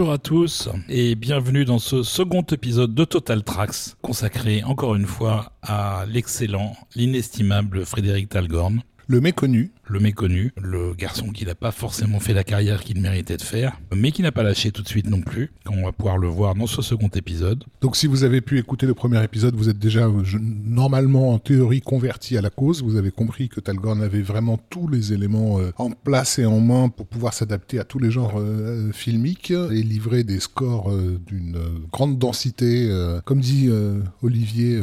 Bonjour à tous et bienvenue dans ce second épisode de Total Tracks consacré encore une fois à l'excellent, l'inestimable Frédéric Talgorn. Le méconnu. Le méconnu, le garçon qui n'a pas forcément fait la carrière qu'il méritait de faire, mais qui n'a pas lâché tout de suite non plus, qu'on va pouvoir le voir dans ce second épisode. Donc si vous avez pu écouter le premier épisode, vous êtes déjà euh, je- normalement en théorie converti à la cause. Vous avez compris que Talgorn avait vraiment tous les éléments euh, en place et en main pour pouvoir s'adapter à tous les genres euh, filmiques et livrer des scores euh, d'une grande densité, comme dit Olivier.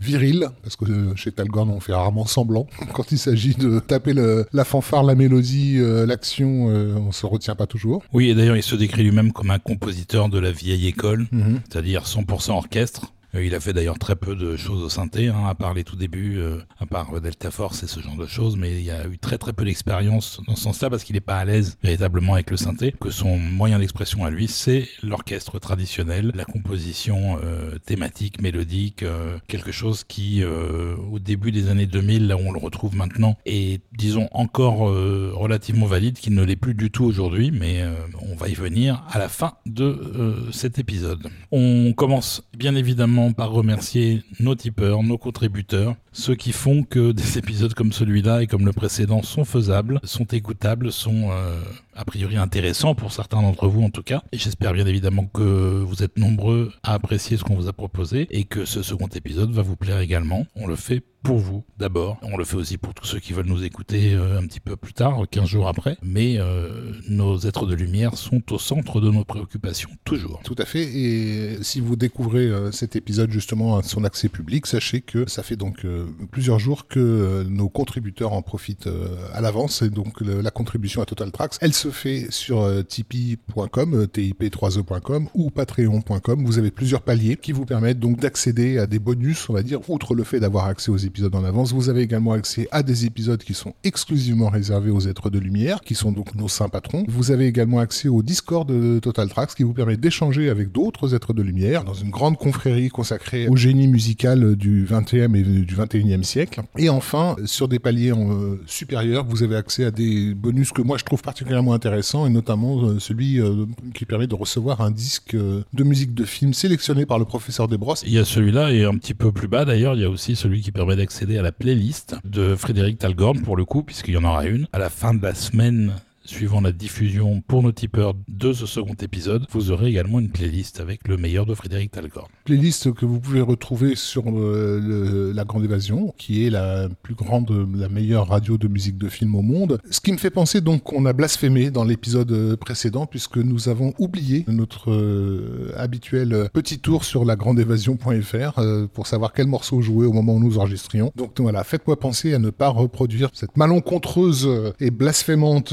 Viril, parce que chez Talgorn on fait rarement semblant. Quand il s'agit de taper le- la fanfare, la mélodie, euh, l'action, euh, on se retient pas toujours. Oui, et d'ailleurs il se décrit lui-même comme un compositeur de la vieille école, Mhm. c'est-à-dire 100% orchestre. Euh, Il a fait d'ailleurs très peu de choses au synthé, hein, à part les tout débuts, euh, à part euh, Delta Force et ce genre de choses, mais il y a eu très très peu d'expérience dans ce sens-là parce qu'il n'est pas à l'aise véritablement avec le synthé, que son moyen d'expression à lui, c'est l'orchestre traditionnel, la composition thématique, mélodique, quelque chose qui, au début des années 2000, là où on le retrouve maintenant, est, disons, encore relativement valide, qu'il ne l'est plus du tout aujourd'hui, mais on va y venir à la fin de cet épisode. On commence bien évidemment par remercier nos tipeurs, nos contributeurs, ceux qui font que des épisodes comme celui-là et comme le précédent sont faisables, sont écoutables, sont euh, a priori intéressants pour certains d'entre vous en tout cas. J'espère bien évidemment que vous êtes nombreux à apprécier ce qu'on vous a proposé et que ce second épisode va vous plaire également. On le fait pour vous d'abord. On le fait aussi pour tous ceux qui veulent nous écouter euh, un petit peu plus tard, 15 jours après. Mais euh, nos êtres de lumière sont au centre de nos préoccupations, toujours. Tout à fait. Et si vous découvrez euh, cet épisode justement à son accès public, sachez que ça fait donc plusieurs jours que nos contributeurs en profitent à l'avance. Et donc la contribution à Total Tracks, elle se fait sur euh, tipeee.com, euh, tip3e.com ou patreon.com. Vous avez plusieurs paliers qui vous permettent donc d'accéder à des bonus, on va dire, outre le fait d'avoir accès aux épisodes en avance. Vous avez également accès à des épisodes qui sont exclusivement réservés aux êtres de lumière, qui sont donc nos saints patrons. Vous avez également accès au Discord de Total Tracks qui vous permet d'échanger avec d'autres êtres de lumière dans une grande confrérie consacrée au génie musical du 20e et du 21e siècle. Et enfin, sur des paliers euh, supérieurs, vous avez accès à des bonus que moi je trouve particulièrement intéressants et notamment euh, celui euh, qui permet de recevoir un disque euh, de musique de film sélectionné par le professeur Desbrosses Il y a celui-là et un petit peu plus bas d'ailleurs, il y a aussi celui qui permet d'accéder à la playlist de Frédéric Talgorn pour le coup, puisqu'il y en aura une. À la fin de la semaine suivant la diffusion pour nos tipeurs de ce second épisode, vous aurez également une playlist avec le meilleur de Frédéric Talgorn. playlist que vous pouvez retrouver sur euh, La Grande Évasion, qui est la plus grande, la meilleure radio de musique de film au monde. Ce qui me fait penser donc qu'on a blasphémé dans l'épisode euh, précédent, puisque nous avons oublié notre euh, habituel petit tour sur lagrandeévasion.fr euh, pour savoir quel morceau jouer au moment où nous enregistrions. Donc voilà, faites-moi penser à ne pas reproduire cette malencontreuse et blasphémante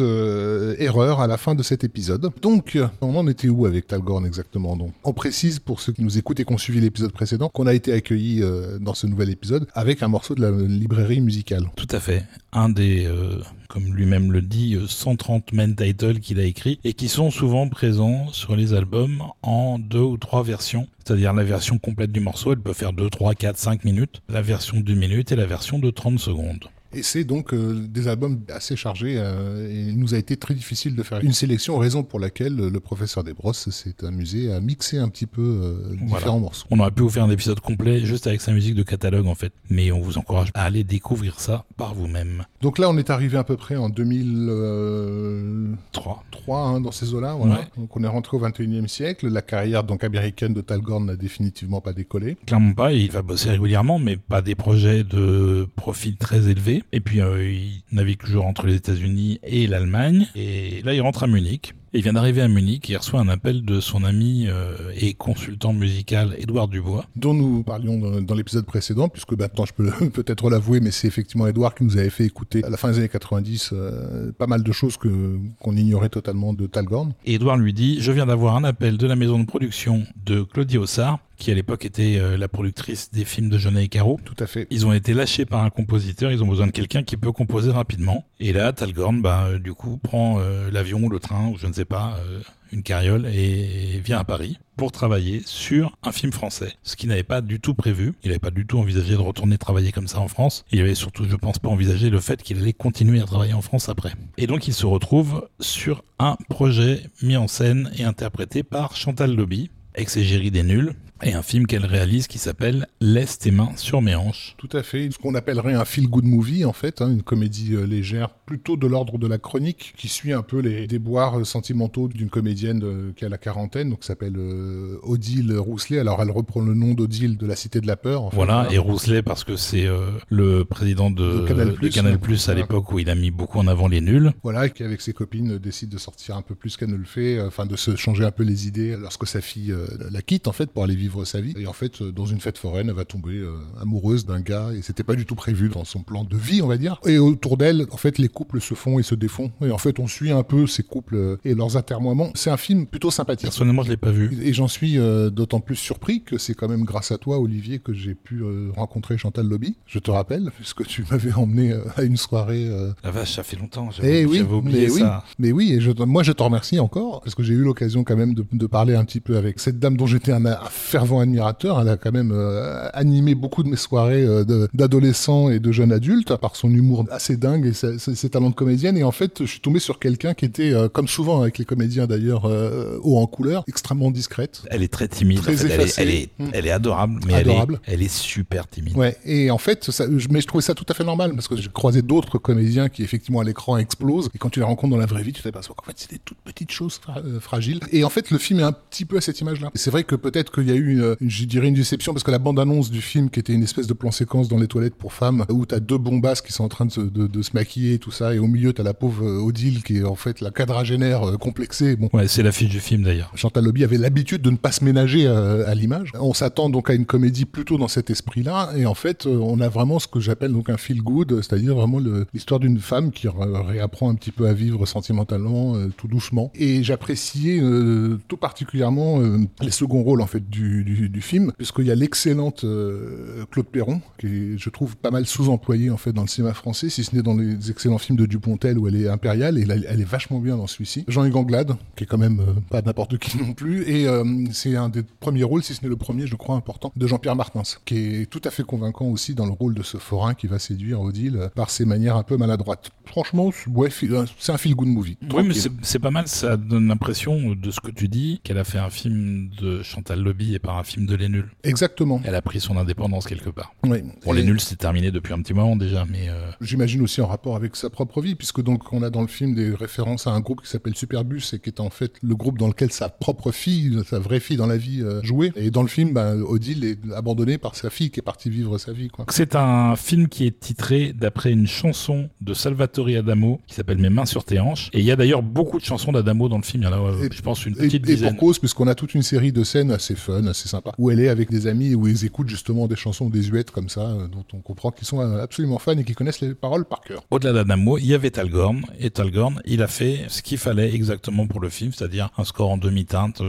erreur à la fin de cet épisode. Donc, euh, on en était où avec Talgorn exactement donc? On précise pour ceux qui nous écoutent et qui ont suivi l'épisode précédent qu'on a été accueillis euh, dans ce nouvel épisode avec un morceau de la librairie musicale. Tout à fait. Un des, euh, comme lui-même le dit, euh, 130 main titles qu'il a écrit et qui sont souvent présents sur les albums en deux ou trois versions. C'est-à-dire la version complète du morceau, elle peut faire 2, 3, 4, 5 minutes. La version d'une minute et la version de 30 secondes. Et c'est donc euh, des albums assez chargés euh, et il nous a été très difficile de faire une sélection, raison pour laquelle euh, le professeur Desbrosses s'est amusé à mixer un petit peu euh, différents morceaux. On aurait pu vous faire un épisode complet juste avec sa musique de catalogue en fait. Mais on vous encourage à aller découvrir ça par vous-même. Donc là, on est arrivé à peu près en 2003, 3. hein, dans ces eaux-là. Voilà. Ouais. Donc on est rentré au 21e siècle. La carrière donc américaine de Talgorn n'a définitivement pas décollé. Clairement pas, il va bosser régulièrement, mais pas des projets de profit très Et puis euh, il navigue toujours entre les États-Unis et l'Allemagne. Et là, il rentre à Munich. Et il vient d'arriver à Munich et il reçoit un appel de son ami euh, et consultant musical Édouard Dubois. dont nous parlions dans, dans l'épisode précédent, puisque maintenant je peux peut-être l'avouer, mais c'est effectivement Edouard qui nous avait fait écouter à la fin des années 90 euh, pas mal de choses que qu'on ignorait totalement de Talgorn. Et Édouard lui dit Je viens d'avoir un appel de la maison de production de Claudie Ossard, qui à l'époque était euh, la productrice des films de Jeunet et Caro. Tout à fait. Ils ont été lâchés par un compositeur, ils ont besoin de quelqu'un qui peut composer rapidement. Et là, Talgorn, bah, euh, du coup, prend euh, l'avion ou le train, ou je ne sais pas, une carriole et vient à Paris pour travailler sur un film français, ce qu'il n'avait pas du tout prévu. Il n'avait pas du tout envisagé de retourner travailler comme ça en France. Il avait surtout, je pense, pas envisagé le fait qu'il allait continuer à travailler en France après. Et donc il se retrouve sur un projet mis en scène et interprété par Chantal Lobby, ex-égérie des nuls, et un film qu'elle réalise qui s'appelle Laisse tes mains sur mes hanches. Tout à fait, ce qu'on appellerait un feel-good movie en fait, hein, une comédie euh, légère, plutôt de l'ordre de la chronique, qui suit un peu les déboires euh, sentimentaux d'une comédienne euh, qui a la quarantaine, donc s'appelle Odile Rousselet. Alors elle reprend le nom d'Odile de la Cité de la Peur. En fait, voilà, et Rousselet parce que c'est le président de, Canal, Plus, à l'époque où il a mis beaucoup en avant les nuls. Voilà, et qui avec ses copines décide de sortir un peu plus qu'elle ne le fait, enfin de se changer un peu les idées lorsque sa fille la quitte en fait pour aller vivre sa vie. Et en fait, euh, dans une fête foraine, elle va tomber euh, amoureuse d'un gars et c'était pas du tout prévu dans son plan de vie, on va dire. Et autour d'elle, en fait, les couples se font et se défont. Et en fait, on suit un peu ces couples euh, et leurs atermoiements. C'est un film plutôt sympathique. Personnellement, je l'ai pas vu. Et j'en suis d'autant plus surpris que c'est quand même grâce à toi, Olivier, que j'ai pu rencontrer Chantal Lobby. Je te rappelle, puisque tu m'avais emmené à une soirée. La vache, ça fait longtemps. J'avais eh oui, oublié mais ça. Oui, mais oui, et je, moi je te remercie encore parce que j'ai eu l'occasion quand même de, de, parler un petit peu avec cette dame dont j'étais un, un fervent admirateur elle a quand même euh, animé beaucoup de mes soirées euh, d'adolescents et de jeunes adultes par son humour assez dingue et ses, talents de comédienne. Et en fait, je suis tombé sur quelqu'un qui était, euh, comme souvent avec les comédiens d'ailleurs, haut en couleur, extrêmement discrète. Elle est très timide. Très elle, est, elle, est, mm. elle, est, adorable, mais adorable. Elle, est, elle est super timide. Ouais. Et en fait, ça, je, mais je trouvais ça tout à fait normal parce que j'ai croisé d'autres comédiens qui effectivement à l'écran explosent et quand tu les rencontres dans la vraie vie, tu t'aperçois qu'en fait c'est des toutes petites choses fragiles. Et en fait, le film est un petit peu à cette image-là. C'est vrai que peut-être qu'il y a eu, une, je dirais, une déception parce que la bande-annonce du film, qui était une espèce de plan séquence dans les toilettes pour femmes, où t'as deux bombasses qui sont en train de se, de, se maquiller et tout ça, et au milieu t'as la pauvre euh, Odile qui est en fait la quadragénaire euh, complexée. Bon. Ouais, c'est l'affiche du film d'ailleurs. Chantal Lobby avait l'habitude de ne pas se ménager euh, à, l'image. On s'attend donc à une comédie plutôt dans cet esprit-là, et en fait, on a vraiment ce que j'appelle donc un feel good, c'est-à-dire vraiment l'histoire d'une femme qui réapprend un petit peu à vivre sentimentalement, tout doucement. Et j'appréciais tout particulièrement les seconds rôles en fait du, du, du film, puisqu'il y a l'excellente euh, Claude Perron, qui je trouve pas mal sous-employée en fait dans le cinéma français, si ce n'est dans les excellents films de Dupontel où elle est impériale, et là, elle est vachement bien dans celui-ci. Jean-Hugues Anglade, qui est quand même euh, pas n'importe qui non plus, et euh, c'est un des premiers rôles, si ce n'est le premier, je crois, important, de Jean-Pierre Martins, qui est tout à fait convaincant aussi dans le rôle de ce forain qui va séduire Odile par ses manières un peu maladroites. Franchement, ouais, c'est un feel-good movie. Oui, mais c'est pas mal, ça donne l'impression de ce que tu dis, qu'elle a fait un film de Chantal Lobby et pas un film de Les Nuls. Exactement. Elle a pris son indépendance quelque part. Oui. Pour Les Nuls, c'est terminé depuis un petit moment déjà, mais... Euh, J'imagine aussi en rapport avec sa propre vie, puisque donc on a dans le film des références à un groupe qui s'appelle Superbus et qui est en fait le groupe dans lequel sa propre fille, sa vraie fille dans la vie, euh, jouait. Et dans le film, bah, Odile est abandonnée par sa fille qui est partie vivre sa vie. C'est un film qui est titré d'après une chanson de Salvatore Adamo qui s'appelle Mes mains sur tes hanches. Et il y a d'ailleurs beaucoup de chansons d'Adamo dans le film. Il y en a, euh, je pense, une petite et, dizaine. Et pour cause, puisqu'on a toute une série de scènes assez fun, assez sympa, où elle est avec des amis, où ils écoutent justement des chansons désuètes comme ça, euh, dont on comprend qu'ils sont euh, absolument fans et qui connaissent les paroles par cœur. Au-delà d'Adamo, il y avait Talgorn, et Talgorn, il a fait ce qu'il fallait exactement pour le film, c'est-à-dire un score en demi-teinte,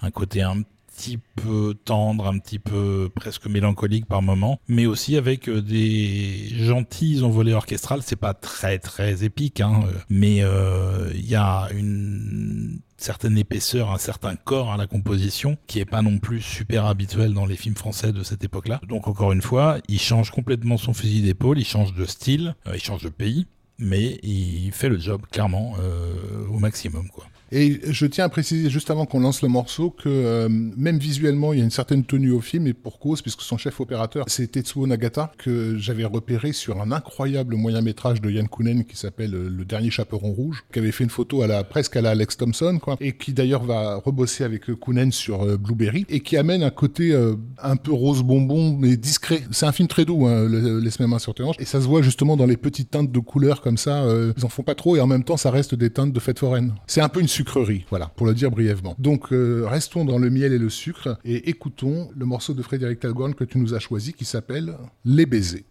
un côté un petit peu tendre, un petit peu presque mélancolique par moment, mais aussi avec euh, des gentils envolées orchestrales. C'est pas très très épique, hein, euh, mais euh, il y a une certaine épaisseur, un certain corps à la composition qui est pas non plus super habituel dans les films français de cette époque-là. Donc encore une fois, il change complètement son fusil d'épaule, il change de style, il change de pays, mais il fait le job clairement au maximum quoi. Et je tiens à préciser juste avant qu'on lance le morceau que euh, même visuellement, il y a une certaine tenue au film et pour cause, puisque son chef opérateur, c'est Tetsuo Nagata, que j'avais repéré sur un incroyable moyen métrage de Yann Kounen qui s'appelle euh, Le Dernier Chaperon Rouge, qui avait fait une photo à la presque à la Alex Thompson, quoi, et qui d'ailleurs va rebosser avec Kounen sur euh, Blueberry et qui amène un côté un peu rose bonbon mais discret. C'est un film très doux, hein, Laisse mes mains sur tes hanches, et ça se voit justement dans les petites teintes de couleurs comme ça. ils en font pas trop et en même temps, ça reste des teintes de fête foraine. C'est un peu une voilà, pour le dire brièvement. Donc euh, restons dans le miel et le sucre et écoutons le morceau de Frédéric Talgorn que tu nous as choisi qui s'appelle Les baisers.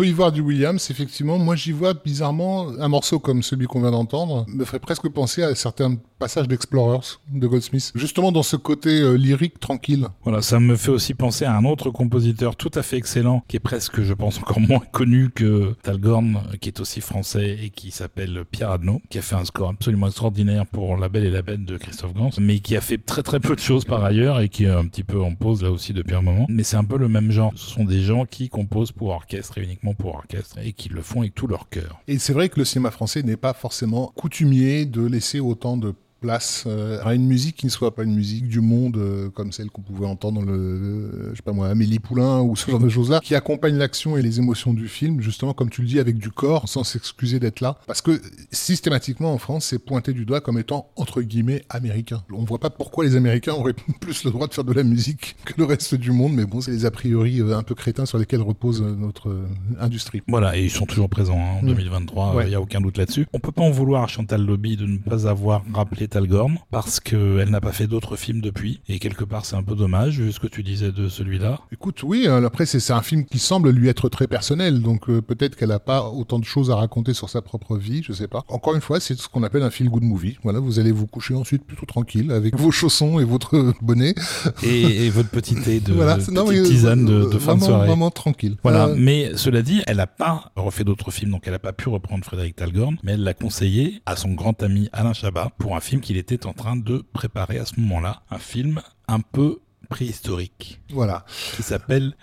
Peut y voir du Williams, effectivement. Moi, j'y vois bizarrement un morceau comme celui qu'on vient d'entendre, me ferait presque penser à certains passages d'Explorers de Goldsmith. Justement dans ce côté euh, lyrique tranquille. Voilà, ça me fait aussi penser à un autre compositeur tout à fait excellent, qui est presque, je pense, encore moins connu que Talgorn, qui est aussi français et qui s'appelle Pierre Adnaud, qui a fait un score absolument extraordinaire pour La Belle et la Bête de Christophe Gans, mais qui a fait très très peu de choses par ailleurs et qui est un petit peu en pause là aussi depuis un moment. Mais c'est un peu le même genre. Ce sont des gens qui composent pour orchestre et uniquement pour orchestre et qui le font avec tout leur cœur. Et c'est vrai que le cinéma français n'est pas forcément coutumier de laisser autant de place euh, à une musique qui ne soit pas une musique du monde euh, comme celle qu'on pouvait entendre dans le, je sais pas moi, Amélie Poulain ou ce genre de choses-là, qui accompagne l'action et les émotions du film, justement, comme tu le dis, avec du corps, sans s'excuser d'être là. Parce que systématiquement en France, c'est pointé du doigt comme étant, entre guillemets, américain. On voit pas pourquoi les Américains auraient plus le droit de faire de la musique que le reste du monde, mais bon, c'est les a priori euh, un peu crétins sur lesquels repose notre industrie. Voilà, et ils sont toujours présents hein, en 2023, mm. il n'y a aucun doute là-dessus. On peut pas en vouloir à Chantal Lobby de ne pas avoir rappelé Talgorn parce qu'elle n'a pas fait d'autres films depuis et quelque part c'est un peu dommage vu ce que tu disais de celui-là. Écoute, oui, hein, après c'est un film qui semble lui être très personnel donc euh, peut-être qu'elle n'a pas autant de choses à raconter sur sa propre vie, je sais pas. Encore une fois, c'est ce qu'on appelle un feel good movie. Voilà, vous allez vous coucher ensuite plutôt tranquille avec vos chaussons et votre bonnet et, votre petit thé de voilà, tisane de, de fin de soirée. Vraiment tranquille. Voilà, euh, mais cela dit, elle n'a pas refait d'autres films donc elle n'a pas pu reprendre Frédéric Talgorn, mais elle l'a conseillé à son grand ami Alain Chabat pour un film qu'il était en train de préparer à ce moment-là un film un peu préhistorique. Voilà. Qui s'appelle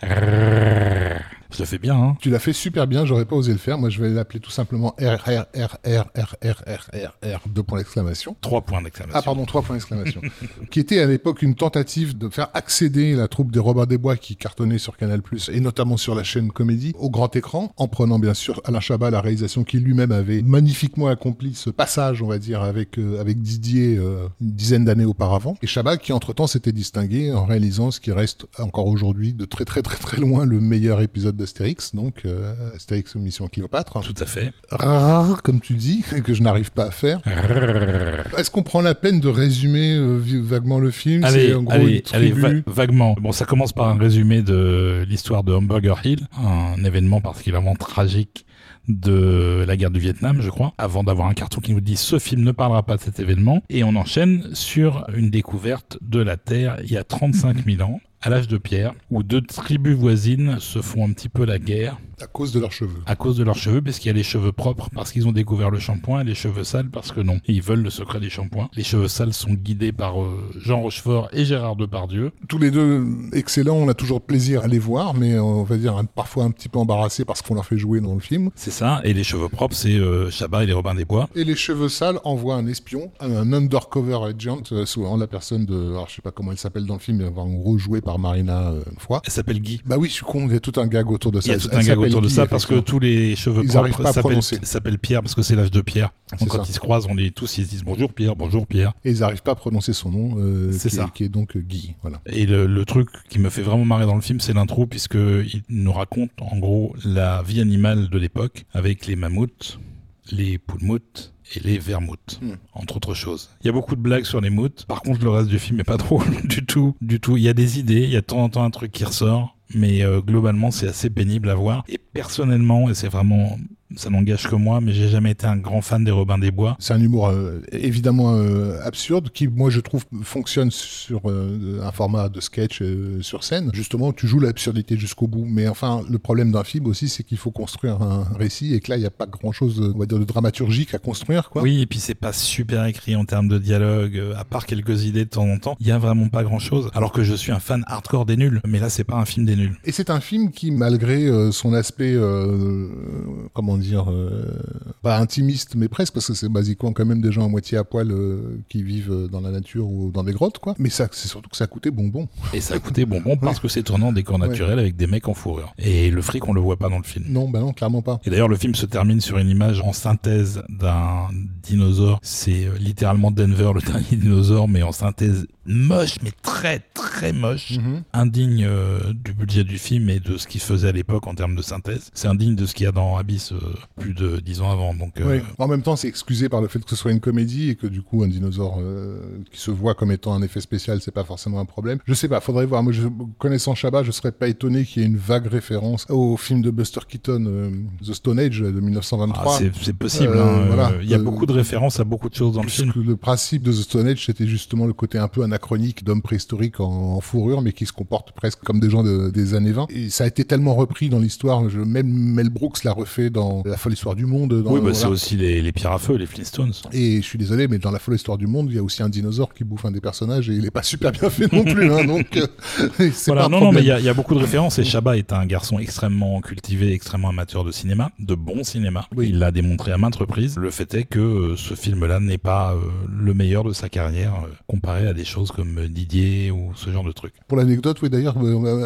je le fais bien, hein Tu l'as fait super bien, j'aurais pas osé le faire. Moi, je vais l'appeler tout simplement RRRRRRRR, deux points d'exclamation. Trois points d'exclamation. Ah, pardon, trois points d'exclamation. qui était à l'époque une tentative de faire accéder la troupe des Robins des Bois qui cartonnait sur Canal+, et notamment sur la chaîne Comédie, au grand écran, en prenant bien sûr Alain Chabat, la réalisation qui lui-même avait magnifiquement accompli ce passage, on va dire, avec, euh, avec Didier euh, une dizaine d'années auparavant. Et Chabat qui, entre-temps, s'était distingué en réalisant ce qui reste encore aujourd'hui de très très très très loin le meilleur épisode d'Astérix, donc euh, Astérix Mission Cléopâtre. Tout à fait. Rare, comme tu dis, que je n'arrive pas à faire. Est-ce qu'on prend la peine de résumer euh, vaguement le film? Allez, allez, allez vaguement. Bon, ça commence par un résumé de l'histoire de Hamburger Hill, un événement particulièrement tragique de la guerre du Vietnam, je crois, avant d'avoir un carton qui nous dit ce film ne parlera pas de cet événement. Et on enchaîne sur une découverte de la Terre il y a 35 000 ans, à l'âge de pierre, où deux tribus voisines se font un petit peu la guerre à cause de leurs cheveux. À cause de leurs cheveux, parce qu'il y a les cheveux propres, parce qu'ils ont découvert le shampoing, et les cheveux sales, parce que non. Ils veulent le secret des shampoings. Les cheveux sales sont guidés par euh, Jean Rochefort et Gérard Depardieu. Tous les deux excellents, on a toujours plaisir à les voir, mais on va dire parfois un petit peu embarrassés parce qu'on leur fait jouer dans le film. C'est ça, et les cheveux propres, c'est euh, Chabat et les Robins des Bois. Et les cheveux sales envoient un espion, un undercover agent, euh, souvent la personne de, alors je sais pas comment elle s'appelle dans le film, mais en gros jouée par Marina euh, Foy. Elle s'appelle Guy. Bah oui, je suis con, il y a tout un gag autour de ça. Il y a tout un gag autour de ça parce que tous les cheveux propres s'appellent Pierre parce que c'est l'âge de Pierre. Donc quand ils se croisent, on tous, ils se disent bonjour Pierre, bonjour Pierre. Et ils n'arrivent pas à prononcer son nom, euh, qui, ça. Est, qui est donc euh, Guy. Voilà. Et le, truc qui me fait vraiment marrer dans le film, c'est l'intro, puisqu'il nous raconte en gros la vie animale de l'époque, avec les mammouths, les poulmoutes et les vermouths, entre autres choses. Il y a beaucoup de blagues sur les moutes. Par contre, le reste du film est pas drôle du tout, du tout. Il y a des idées, il y a de temps en temps un truc qui ressort mais euh, globalement c'est assez pénible à voir. Et personnellement, et c'est vraiment ça n'engage que moi, mais j'ai jamais été un grand fan des Robins des Bois. C'est un humour euh, évidemment euh, absurde qui, moi, je trouve, fonctionne sur euh, un format de sketch sur scène. Justement, tu joues l'absurdité jusqu'au bout. Mais enfin, le problème d'un film aussi, c'est qu'il faut construire un récit et que là, il n'y a pas grand-chose, on va dire, de dramaturgique à construire. Quoi. Oui, et puis c'est pas super écrit en termes de dialogue, à part quelques idées de temps en temps. Il y a vraiment pas grand-chose. Alors que je suis un fan hardcore des nuls, mais là, c'est pas un film des nuls. Et c'est un film qui, malgré son aspect, comment dire, euh, pas intimiste, mais presque, parce que c'est basiquement quand même des gens à moitié à poil euh, qui vivent euh, dans la nature ou dans des grottes, quoi. Mais ça, c'est surtout que ça a coûté bonbon. Et ça a coûté bonbon parce que c'est tournant des décor naturel avec des mecs en fourrure. Et le fric, on le voit pas dans le film. Non, bah non, clairement pas. Et d'ailleurs, le film se termine sur une image en synthèse d'un dinosaure. C'est littéralement Denver, le dernier dinosaure, mais en synthèse moche, mais très très moche, mhm. indigne du budget du film et de ce qu'il faisait à l'époque en termes de synthèse. C'est indigne de ce qu'il y a dans Abyss plus de dix ans avant. Donc, oui. En même temps, c'est excusé par le fait que ce soit une comédie et que du coup, un dinosaure qui se voit comme étant un effet spécial, c'est pas forcément un problème. Je sais pas, faudrait voir. Moi, je, connaissant Chabat, je serais pas étonné qu'il y ait une vague référence au film de Buster Keaton, The Stone Age de 1923. Ah, c'est possible. Hein. Voilà. Il y a beaucoup de références à beaucoup de choses dans le film. Le principe de The Stone Age, c'était justement le côté un peu anachronique d'hommes préhistoriques en, fourrure, mais qui se comportent presque comme des gens des années 20. Et ça a été tellement repris dans l'histoire. Même Mel Brooks l'a refait dans La folle histoire du monde. oui, bah, c'est aussi les, les pierres à feu, les Flintstones. Et je suis désolé, mais dans La folle histoire du monde, il y a aussi un dinosaure qui bouffe un des personnages et il est pas super bien fait non plus. Hein, donc, euh, voilà, non, non, mais il y, a beaucoup de références et Chabat est un garçon extrêmement cultivé, extrêmement amateur de cinéma, de bon cinéma. Oui. Il l'a démontré à maintes reprises. Le fait est que euh, ce film-là n'est pas euh, le meilleur de sa carrière comparé à des choses comme Didier ou ce genre de trucs. Pour l'anecdote, oui, d'ailleurs,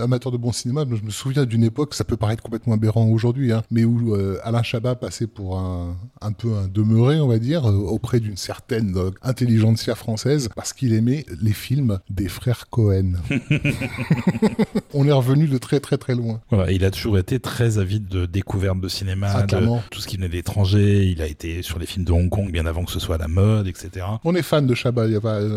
amateur de bon cinéma, je me souviens d'une époque, ça peut paraître complètement aberrant aujourd'hui, hein, mais où Alain Chabat passait pour un, un peu un demeuré, on va dire, auprès d'une certaine intelligentsia française, parce qu'il aimait les films des frères Cohen. On est revenu de très très très loin. Voilà, il a toujours été très avide de découvertes de cinéma, ah, de tout ce qui venait d'étranger. Il a été sur les films de Hong Kong bien avant que ce soit la mode, etc. On est fan de Chabat,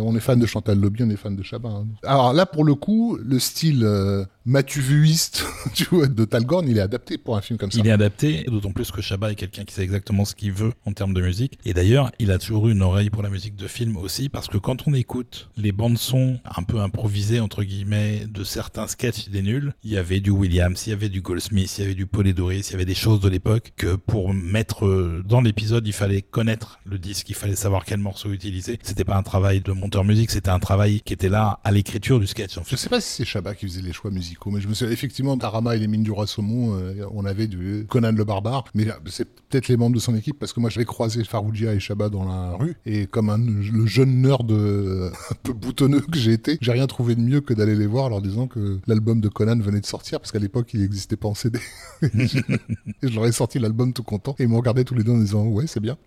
on est fan de Chantal Lobby, on est fan de Chabat. Hein. Alors là, pour le coup, le style euh, Vuiste tu vois, de Talgorn, il est adapté pour un film comme ça. Il est adapté, d'autant plus que Chabat est quelqu'un qui sait exactement ce qu'il veut en termes de musique. Et d'ailleurs, il a toujours eu une oreille pour la musique de film aussi, parce que quand on écoute les bandes son un peu improvisées, entre guillemets, de certains sketchs des nuls, il y avait du Williams, il y avait du Goldsmith, il y avait du Doris, il y avait des choses de l'époque que pour mettre euh, dans l'épisode, il fallait connaître le disque, il fallait savoir quel morceau utiliser. C'était pas un travail de monteur musique, c'était un travail qui était là à l'écriture du sketch. En fait. Je sais pas si c'est Chabat qui faisait les choix musicaux mais je me souviens effectivement Tarama et les mines du roi saumon, euh, on avait du Conan le barbare, mais c'est peut-être les membres de son équipe parce que moi j'avais croisé Faroudia et Chabat dans la rue et comme un, le jeune nerd euh, un peu boutonneux que j'ai été, j'ai rien trouvé de mieux que d'aller les voir en leur disant que l'album de Conan venait de sortir parce qu'à l'époque il n'existait pas en CD. et je leur ai sorti l'album tout content et ils m'ont regardé tous les deux en disant ouais c'est bien.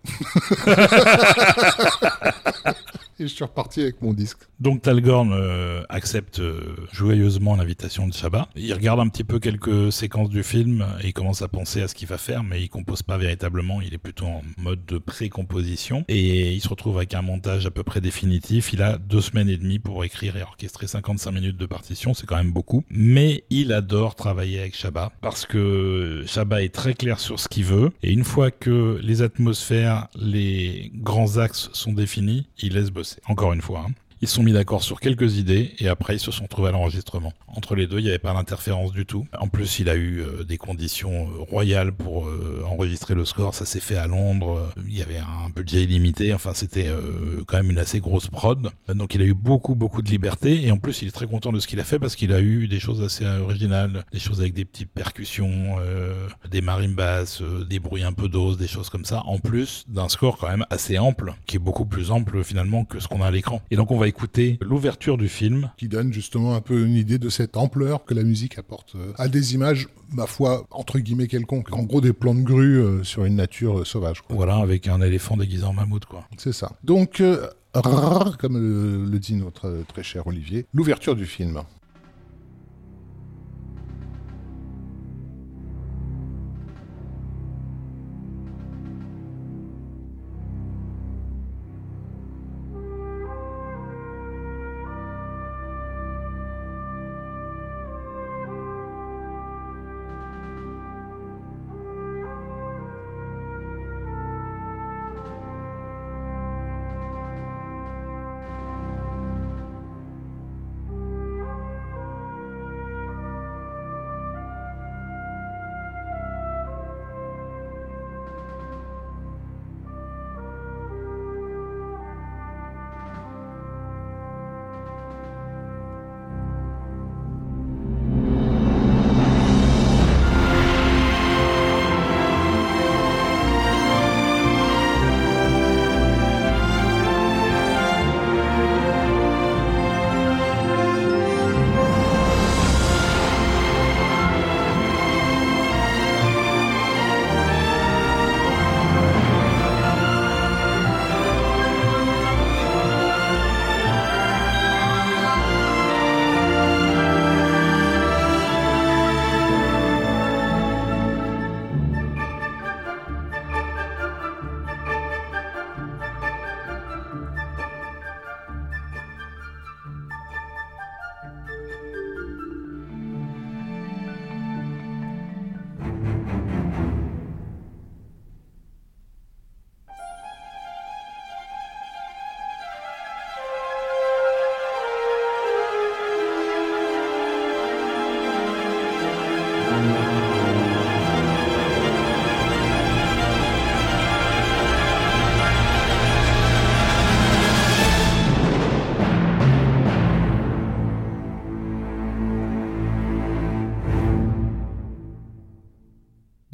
Et je suis reparti avec mon disque. Donc Talgorn euh, accepte euh, joyeusement l'invitation de Chabat. Il regarde un petit peu quelques séquences du film et commence à penser à ce qu'il va faire, mais il compose pas véritablement. Il est plutôt en mode de pré-composition et il se retrouve avec un montage à peu près définitif. Il a deux semaines et demie pour écrire et orchestrer 55 minutes de partition, c'est quand même beaucoup. Mais il adore travailler avec Chabat parce que Chabat est très clair sur ce qu'il veut et une fois que les atmosphères, les grands axes sont définis, il laisse bosser encore une fois. Hein. Ils se sont mis d'accord sur quelques idées et après ils se sont trouvés à l'enregistrement. Entre les deux, il n'y avait pas d'interférence du tout. En plus, il a eu euh, des conditions euh, royales pour euh, enregistrer le score. Ça s'est fait à Londres. Il y avait un budget illimité. Enfin, c'était quand même une assez grosse prod. Donc, il a eu beaucoup, beaucoup de liberté. Et en plus, il est très content de ce qu'il a fait parce qu'il a eu des choses assez originales, des choses avec des petites percussions, des marimbas, des bruits un peu d'os, des choses comme ça. En plus d'un score quand même assez ample, qui est beaucoup plus ample finalement que ce qu'on a à l'écran. Et donc, on va écouter l'ouverture du film. Qui donne justement un peu une idée de cette ampleur que la musique apporte euh, à des images, ma foi, entre guillemets quelconques. En gros, des plans de grue euh, sur une nature euh, sauvage. Voilà, avec un éléphant déguisé en mammouth, quoi. C'est ça. Donc, comme le dit notre très cher Olivier, l'ouverture du film.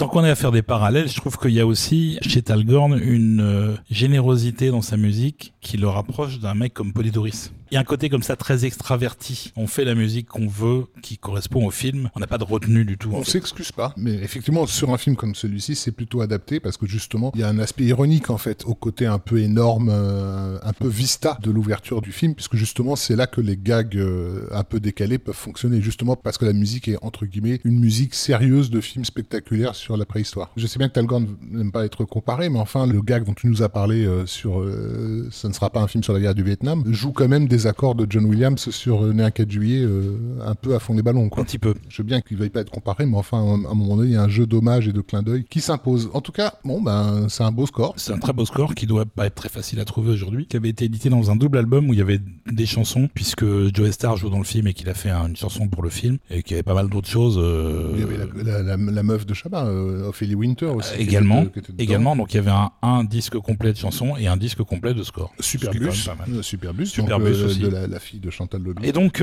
Tant qu'on est à faire des parallèles, je trouve qu'il y a aussi chez Talgorn une euh, générosité dans sa musique qui le rapproche d'un mec comme Polydoris. Il y a un côté comme ça très extraverti. On fait la musique qu'on veut, qui correspond au film. On n'a pas de retenue du tout. On s'excuse pas, mais effectivement, sur un film comme celui-ci, c'est plutôt adapté parce que justement, il y a un aspect ironique en fait, au côté un peu énorme, euh, un peu vista de l'ouverture du film, puisque justement, c'est là que les gags euh, un peu décalés peuvent fonctionner, justement parce que la musique est entre guillemets une musique sérieuse de film spectaculaire sur la préhistoire. Je sais bien que Talgorn n'aime pas être comparé, mais enfin, le gag dont tu nous as parlé euh, sur ce ne sera pas un film sur la guerre du Vietnam joue quand même des accords de John Williams sur Né un 4 juillet un peu à fond des ballons. Quoi. Un petit peu. Je veux bien qu'il ne veuille pas être comparé, mais enfin, à un moment donné, il y a un jeu d'hommage et de clin d'œil qui s'impose. En tout cas, bon, ben, c'est un beau score. C'est un très beau score qui doit pas être très facile à trouver aujourd'hui, qui avait été édité dans un double album où il y avait des chansons, puisque Joe Star joue dans le film et qu'il a fait une chanson pour le film, et qu'il y avait pas mal d'autres choses. Euh, il y avait la, meuf de Chabat, euh, Ophélie Winter aussi. également, également, donc il y avait un, disque complet de chansons et un disque complet de score. Superbus, Superbus, Superbus euh. De la, fille de Chantal Lobby. Et donc,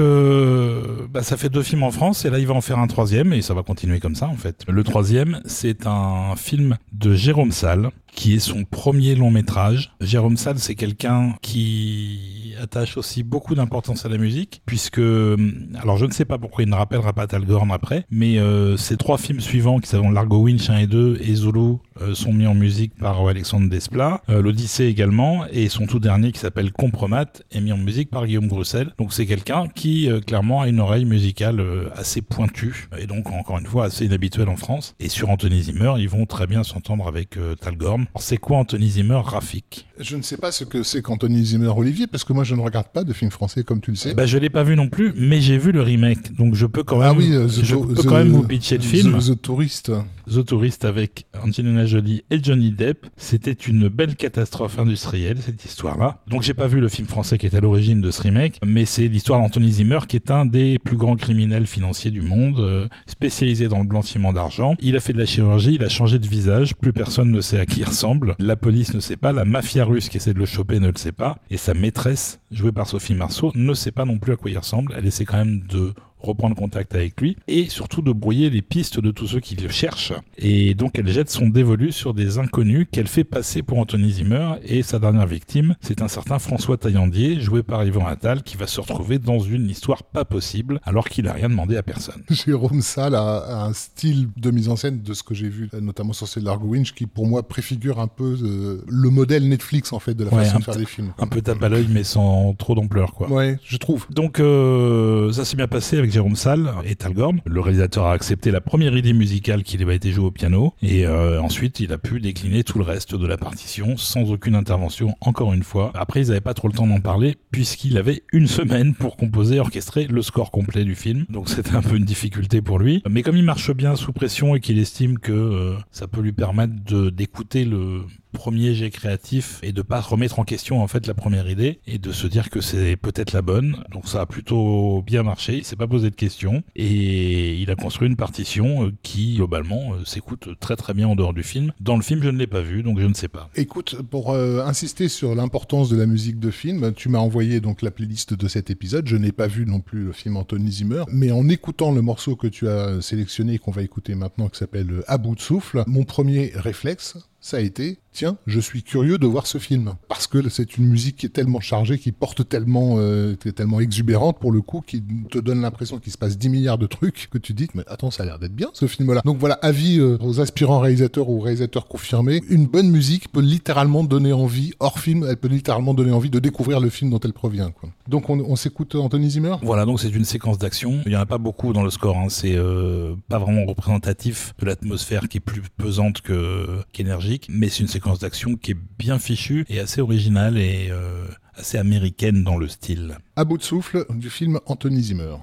bah, ça fait deux films en France, et là il va en faire un troisième, et ça va continuer comme ça en fait. Le troisième, c'est un film de Jérôme Salle, qui est son premier long métrage. Jérôme Salle, c'est quelqu'un qui attache aussi beaucoup d'importance à la musique, puisque, alors je ne sais pas pourquoi il ne rappellera pas Talgorn après, mais euh, ces trois films suivants, qui sont Largo Winch 1 et 2 et Zulu, euh, sont mis en musique par Alexandre Desplat, euh, l'Odyssée également, et son tout dernier qui s'appelle Compromat est mis en musique par Guillaume Bruxelles. Donc c'est quelqu'un qui clairement a une oreille musicale assez pointue, et donc encore une fois assez inhabituelle en France. Et sur Anthony Zimmer, ils vont très bien s'entendre avec Talgorn. C'est quoi Anthony Zimmer Rafik? Je ne sais pas ce que c'est qu'Anthony Zimmer Olivier, parce que moi je ne regarde pas de films français comme tu le sais. Bah, je l'ai pas vu non plus, mais j'ai vu le remake, donc je peux quand ah même, ah oui, je peux quand même vous pitcher le film. The, the Tourist. The Tourist avec Angelina Jolie et Johnny Depp. C'était une belle catastrophe industrielle, cette histoire-là. Donc j'ai pas vu le film français qui est à l'origine de ce remake, mais c'est l'histoire d'Anthony Zimmer qui est un des plus grands criminels financiers du monde, euh, spécialisé dans le blanchiment d'argent. Il a fait de la chirurgie, il a changé de visage, plus personne ne sait à qui il ressemble. La police ne sait pas, la mafia russe qui essaie de le choper ne le sait pas, et sa maîtresse, jouée par Sophie Marceau, ne sait pas non plus à quoi il ressemble. Elle essaie quand même de reprendre contact avec lui et surtout de brouiller les pistes de tous ceux qui le cherchent. Et donc elle jette son dévolu sur des inconnus qu'elle fait passer pour Anthony Zimmer et sa dernière victime, c'est un certain François Taillandier, joué par Yvan Attal, qui va se retrouver dans une histoire pas possible alors qu'il a rien demandé à personne. Jérôme Salle a, un style de mise en scène de ce que j'ai vu, notamment sur Largo Winch, qui pour moi préfigure un peu euh, le modèle Netflix en fait de la façon de faire des films. Un peu tape à l'œil mais sans trop d'ampleur quoi. Ouais, je trouve. Donc euh, ça s'est bien passé avec Jérôme Salle et Talgorn. Le réalisateur a accepté la première idée musicale qui avait été jouée au piano et euh, ensuite il a pu décliner tout le reste de la partition sans aucune intervention encore une fois. Après ils n'avaient pas trop le temps d'en parler puisqu'il avait une semaine pour composer, orchestrer le score complet du film. Donc c'était un peu une difficulté pour lui. Mais comme il marche bien sous pression et qu'il estime que euh, ça peut lui permettre d'écouter le premier jet créatif et de pas remettre en question en fait la première idée et de se dire que c'est peut-être la bonne. Donc ça a plutôt bien marché, il s'est pas posé de questions et il a construit une partition euh, qui globalement euh, s'écoute très très bien en dehors du film. Dans le film, je ne l'ai pas vu donc je ne sais pas. Écoute, pour euh, insister sur l'importance de la musique de film, tu m'as envoyé donc la playlist de cet épisode. Je n'ai pas vu non plus le film Anthony Zimmer, mais en écoutant le morceau que tu as sélectionné et qu'on va écouter maintenant qui s'appelle À bout de souffle, mon premier réflexe ça a été, tiens, je suis curieux de voir ce film. Parce que c'est une musique qui est tellement chargée, qui porte tellement, euh, tellement exubérante pour le coup, qui te donne l'impression qu'il se passe 10 milliards de trucs, que tu dis, mais attends, ça a l'air d'être bien ce film-là. Donc voilà, avis euh, aux aspirants réalisateurs ou réalisateurs confirmés, une bonne musique peut littéralement donner envie, hors film, elle peut littéralement donner envie de découvrir le film dont elle provient. Donc on, s'écoute Anthony Zimmer? Voilà, donc c'est une séquence d'action. Il n'y en a pas beaucoup dans le score, hein. c'est euh, pas vraiment représentatif de l'atmosphère qui est plus pesante qu'énergie mais c'est une séquence d'action qui est bien fichue et assez originale et euh, assez américaine dans le style. À bout de souffle du film Anthony Zimmer.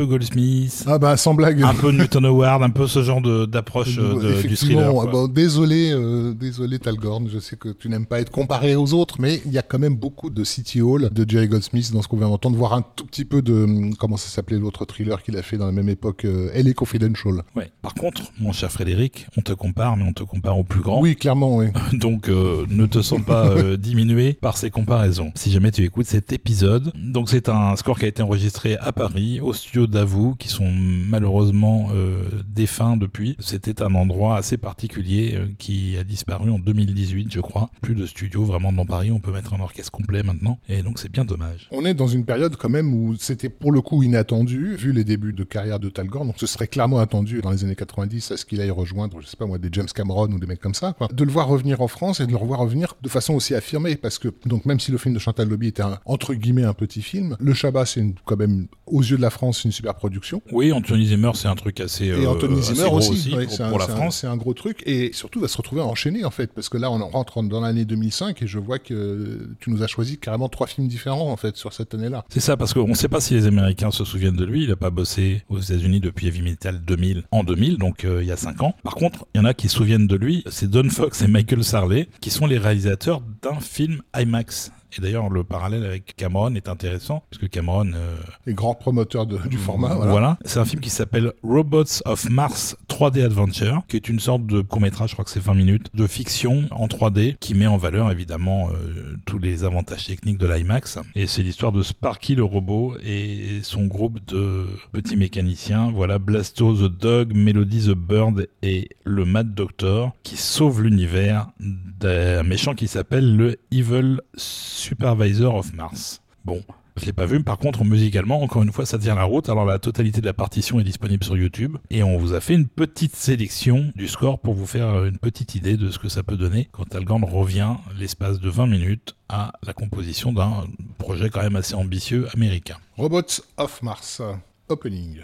Peu Goldsmith. Ah bah sans blague. Un peu Newton Howard, un peu ce genre d'approche euh, du thriller. Bon, désolé, euh, désolé Talgorn, je sais que tu n'aimes pas être comparé aux autres, mais il y a quand même beaucoup de City Hall de Jerry Goldsmith dans ce qu'on vient d'entendre, voir un tout petit peu de comment ça s'appelait l'autre thriller qu'il a fait dans la même époque, euh, Elle est Confidential. Ouais. Par contre, mon cher Frédéric, on te compare, mais on te compare au plus grand. Oui, clairement, oui. Donc ne te sens pas diminué par ces comparaisons. Si jamais tu écoutes cet épisode, donc c'est un score qui a été enregistré à Paris, au studio d'Avou, qui sont malheureusement euh, défunts depuis. C'était un endroit assez particulier euh, qui a disparu en 2018, je crois. Plus de studios vraiment dans Paris, on peut mettre un orchestre complet maintenant, et donc c'est bien dommage. On est dans une période quand même où c'était pour le coup inattendu, vu les débuts de carrière de Talgor, donc ce serait clairement attendu dans les années 90 à ce qu'il aille rejoindre, je sais pas moi, des James Cameron ou des mecs comme ça. De le voir revenir en France et de le revoir revenir de façon aussi affirmée, parce que donc même si le film de Chantal Lobby était entre guillemets un petit film, Le Shabbat c'est quand même aux yeux de la France une Oui, Anthony Zimmer c'est un truc assez et euh, Anthony Zimmer aussi, pour, la France, c'est un gros truc et surtout va se retrouver enchaîné en fait, parce que là on rentre dans l'année 2005 et je vois que tu nous as choisi carrément trois films différents en fait sur cette année-là. C'est ça, parce qu'on ne sait pas si les Américains se souviennent de lui. Il n'a pas bossé aux États-Unis depuis Heavy Metal 2000 en 2000, donc euh, il y a cinq ans. Par contre, il y en a qui se souviennent de lui. C'est Don Fox et Michael Sarley qui sont les réalisateurs d'un film IMAX et d'ailleurs, le parallèle avec Cameron est intéressant, parce que Cameron... Euh, est grand promoteur du format. Voilà. C'est un film qui s'appelle Robots of Mars 3D Adventure, qui est une sorte de court-métrage, je crois que c'est 20 minutes, de fiction en 3D, qui met en valeur évidemment euh, tous les avantages techniques de l'IMAX. Et c'est l'histoire de Sparky le robot et son groupe de petits mécaniciens. Voilà, Blasto the Dog, Melody the Bird et le Mad Doctor, qui sauvent l'univers d'un méchant qui s'appelle le Evil Supervisor of Mars. Bon, je l'ai pas vu, par contre, musicalement, encore une fois, ça tient la route. Alors, la totalité de la partition est disponible sur YouTube. Et on vous a fait une petite sélection du score pour vous faire une petite idée de ce que ça peut donner quand Algand revient l'espace de 20 minutes à la composition d'un projet quand même assez ambitieux américain. Robots of Mars, opening.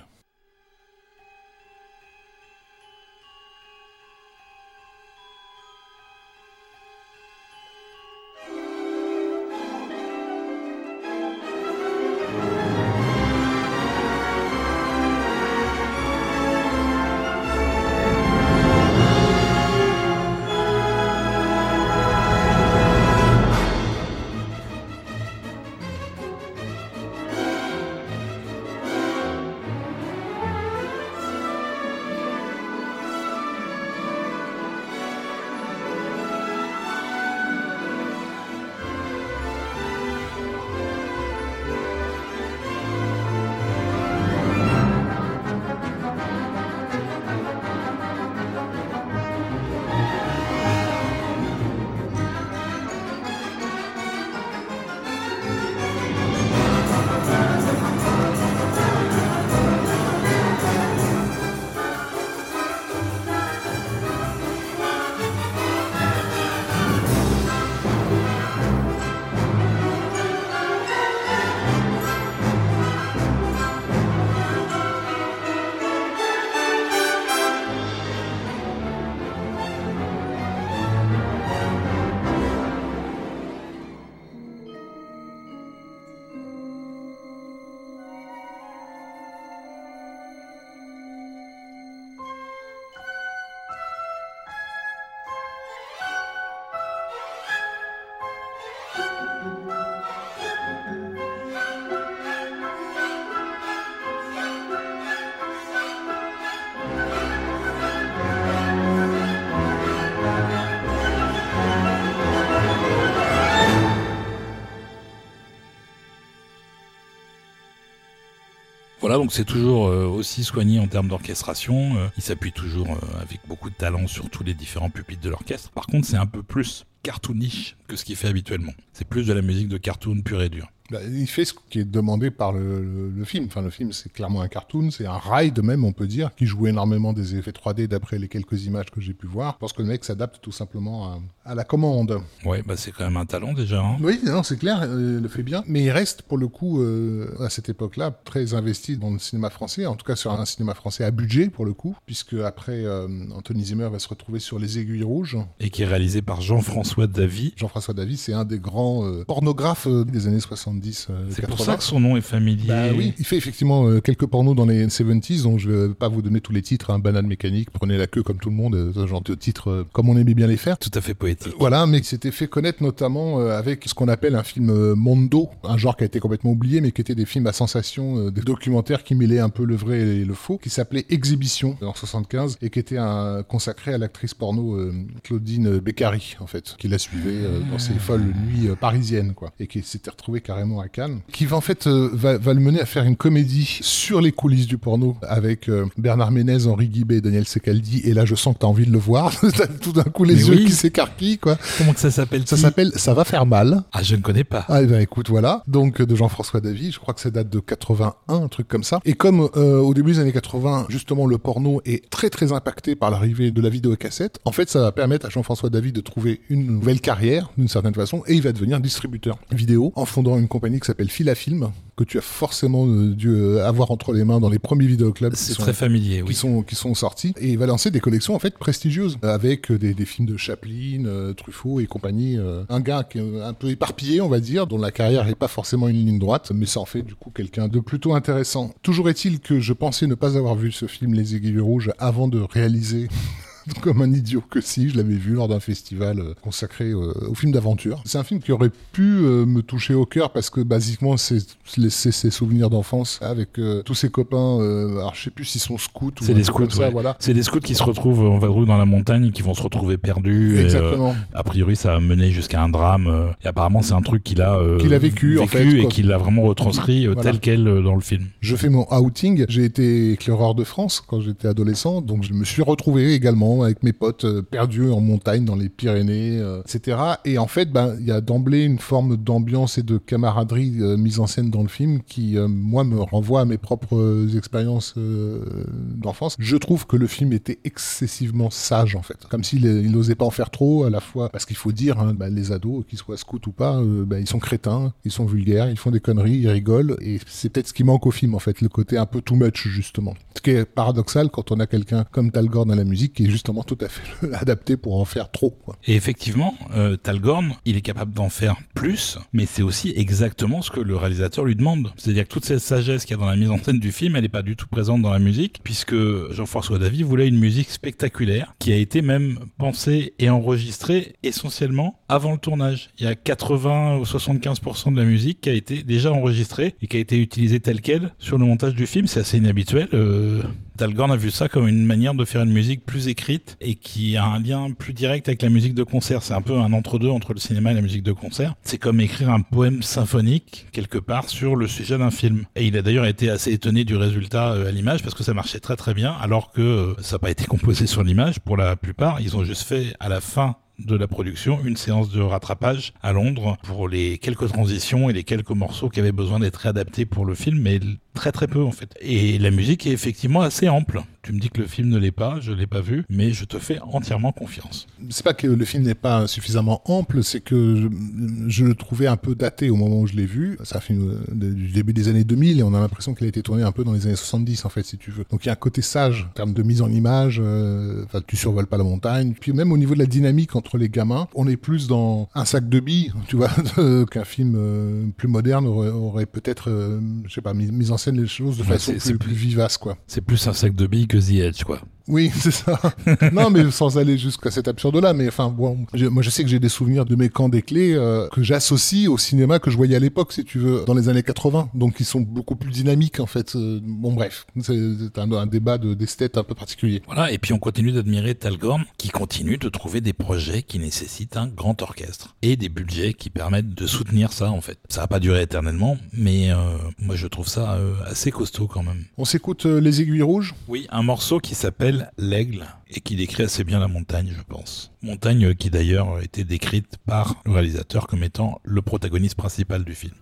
Donc c'est toujours euh, aussi soigné en termes d'orchestration. Euh, il s'appuie toujours euh, avec beaucoup de talent sur tous les différents pupitres de l'orchestre. Par contre, c'est un peu plus cartoonish que ce qu'il fait habituellement. C'est plus de la musique de cartoon pure et dure. Bah, il fait ce qui est demandé par le, film. Enfin, le film, c'est clairement un cartoon, c'est un ride même, on peut dire, qui joue énormément des effets 3D d'après les quelques images que j'ai pu voir. Je pense que le mec s'adapte tout simplement à, la commande. Ouais, bah c'est quand même un talent déjà. Hein. Oui, non, c'est clair, euh, il le fait bien. Mais il reste pour le coup, euh, à cette époque-là, très investi dans le cinéma français, en tout cas sur un cinéma français à budget pour le coup, puisque après, euh, Anthony Zimmer va se retrouver sur Les Aiguilles Rouges. Et qui est réalisé par Jean-François Davy. Jean-François Davy, c'est un des grands pornographes des années 70 70. c'est pour ça que son nom est familier. Bah oui, il fait effectivement quelques pornos dans les 70s, dont je vais pas vous donner tous les titres. Hein, Banane mécanique, prenez la queue comme tout le monde, ce genre de titres comme on aimait bien les faire. Tout à fait poétique. voilà, mais qui s'était fait connaître notamment avec ce qu'on appelle un film mondo, un genre qui a été complètement oublié, mais qui était des films à sensation, des documentaires qui mêlaient un peu le vrai et le faux, qui s'appelait Exhibition en 75 et qui était un, consacré à l'actrice porno Claudine Beccari, en fait, qui la suivait euh, dans ses folles nuits euh, parisiennes, quoi, et qui s'était retrouvé carrément à Cannes, qui va en fait euh, va, va, le mener à faire une comédie sur les coulisses du porno avec Bernard Ménez, Henri Guibet, Daniel Secaldi, et là je sens que t'as envie de le voir, tout d'un coup les yeux qui s'écarquillent, quoi. Comment que ça s'appelle Ça s'appelle Ça va faire mal. Ah, je ne connais pas. Ah, ben écoute, voilà. Donc de Jean-François Davy, je crois que ça date de 81, un truc comme ça. Et comme au début des années 80, justement, le porno est très très impacté par l'arrivée de la vidéocassette, en fait, ça va permettre à Jean-François Davy de trouver une nouvelle carrière, d'une certaine façon, et il va devenir distributeur vidéo en fondant une compagnie qui s'appelle Filafilm, que tu as forcément euh, dû euh, avoir entre les mains dans les premiers vidéoclubs. C'est très familier, oui. Qui sont, qui sont sortis. Et il va lancer des collections, en fait, prestigieuses, avec des, des films de Chaplin, Truffaut et compagnie. un gars qui est un peu éparpillé, on va dire, dont la carrière n'est pas forcément une ligne droite, mais ça en fait, du coup, quelqu'un de plutôt intéressant. Toujours est-il que je pensais ne pas avoir vu ce film Les Aiguilles Rouges avant de réaliser comme un idiot que si, je l'avais vu lors d'un festival euh, consacré euh, au film d'aventure. C'est un film qui aurait pu euh, me toucher au cœur parce que basiquement c'est ses souvenirs d'enfance avec tous ses copains. alors je sais plus s'ils sont scouts ou c'est des scouts. Voilà. C'est des scouts qui se retrouvent en vadrouille dans la montagne, qui vont se retrouver perdus. Exactement. a priori ça a mené jusqu'à un drame. et apparemment c'est un truc qu'il a qu'il a vécu, en fait, et qu'il a vraiment retranscrit tel quel dans le film. Je fais mon outing. J'ai été éclaireur de France quand j'étais adolescent, donc je me suis retrouvé également avec mes potes euh, perdus en montagne dans les Pyrénées, euh, etc. Et en fait, ben, il y a d'emblée une forme d'ambiance et de camaraderie euh, mise en scène dans le film qui, moi, me renvoie à mes propres expériences d'enfance. Je trouve que le film était excessivement sage, en fait. Comme s'il n'osait pas en faire trop, à la fois, parce qu'il faut dire, hein, ben, les ados, qu'ils soient scouts ou pas, ben, ils sont crétins, ils sont vulgaires, ils font des conneries, ils rigolent, et c'est peut-être ce qui manque au film, en fait, le côté un peu too much, justement. Ce qui est paradoxal quand on a quelqu'un comme Talgor dans la musique qui est tout à fait adapté pour en faire trop. Quoi. Et effectivement, euh, Talgorn, il est capable d'en faire plus, mais c'est aussi exactement ce que le réalisateur lui demande. C'est-à-dire que toute cette sagesse qu'il y a dans la mise en scène du film, elle n'est pas du tout présente dans la musique, puisque Jean-François Davy voulait une musique spectaculaire, qui a été même pensée et enregistrée essentiellement avant le tournage. Il y a 80 ou 75% de la musique qui a été déjà enregistrée et qui a été utilisée telle qu'elle sur le montage du film. C'est assez inhabituel. Euh, Dalgorn a vu ça comme une manière de faire une musique plus écrite et qui a un lien plus direct avec la musique de concert. C'est un peu un entre-deux entre le cinéma et la musique de concert. C'est comme écrire un poème symphonique quelque part sur le sujet d'un film. Et il a d'ailleurs été assez étonné du résultat euh, à l'image parce que ça marchait très très bien alors que euh, ça n'a pas été composé sur l'image pour la plupart. Ils ont juste fait à la fin de la production une séance de rattrapage à Londres pour les quelques transitions et les quelques morceaux qui avaient besoin d'être réadaptés pour le film, mais très très peu en fait. Et la musique est effectivement assez ample. Tu me dis que le film ne l'est pas, je l'ai pas vu, mais je te fais entièrement confiance. C'est pas que le film n'est pas suffisamment ample, c'est que je, le trouvais un peu daté au moment où je l'ai vu. C'est un film euh, du début des années 2000 et on a l'impression qu'il a été tourné un peu dans les années 70 en fait, si tu veux. Donc il y a un côté sage en termes de mise en image. Euh, tu survoles pas la montagne. Puis même au niveau de la dynamique entre les gamins, on est plus dans un sac de billes, tu vois, qu'un film euh, plus moderne aurait, peut-être, je sais pas, mis en scène les choses de façon plus, plus, vivace, quoi. C'est plus un sac de billes que The Edge, quoi. Oui, c'est ça. non, mais sans aller jusqu'à cet absurde-là. Mais enfin, bon, moi, je sais que j'ai des souvenirs de mes camps des clés euh, que j'associe au cinéma que je voyais à l'époque, si tu veux, dans les années 80. Donc, ils sont beaucoup plus dynamiques, en fait. Euh, bon, bref, c'est un, un, débat d'esthète un peu particulier. Voilà. Et puis, on continue d'admirer Talgorn, qui continue de trouver des projets qui nécessitent un grand orchestre et des budgets qui permettent de soutenir ça, en fait. Ça va pas durer éternellement, mais euh, moi, je trouve ça assez costaud quand même. On s'écoute les aiguilles rouges? Oui, un morceau qui s'appelle L'Aigle et qui décrit assez bien la montagne, je pense. Montagne qui d'ailleurs a été décrite par le réalisateur comme étant le protagoniste principal du film.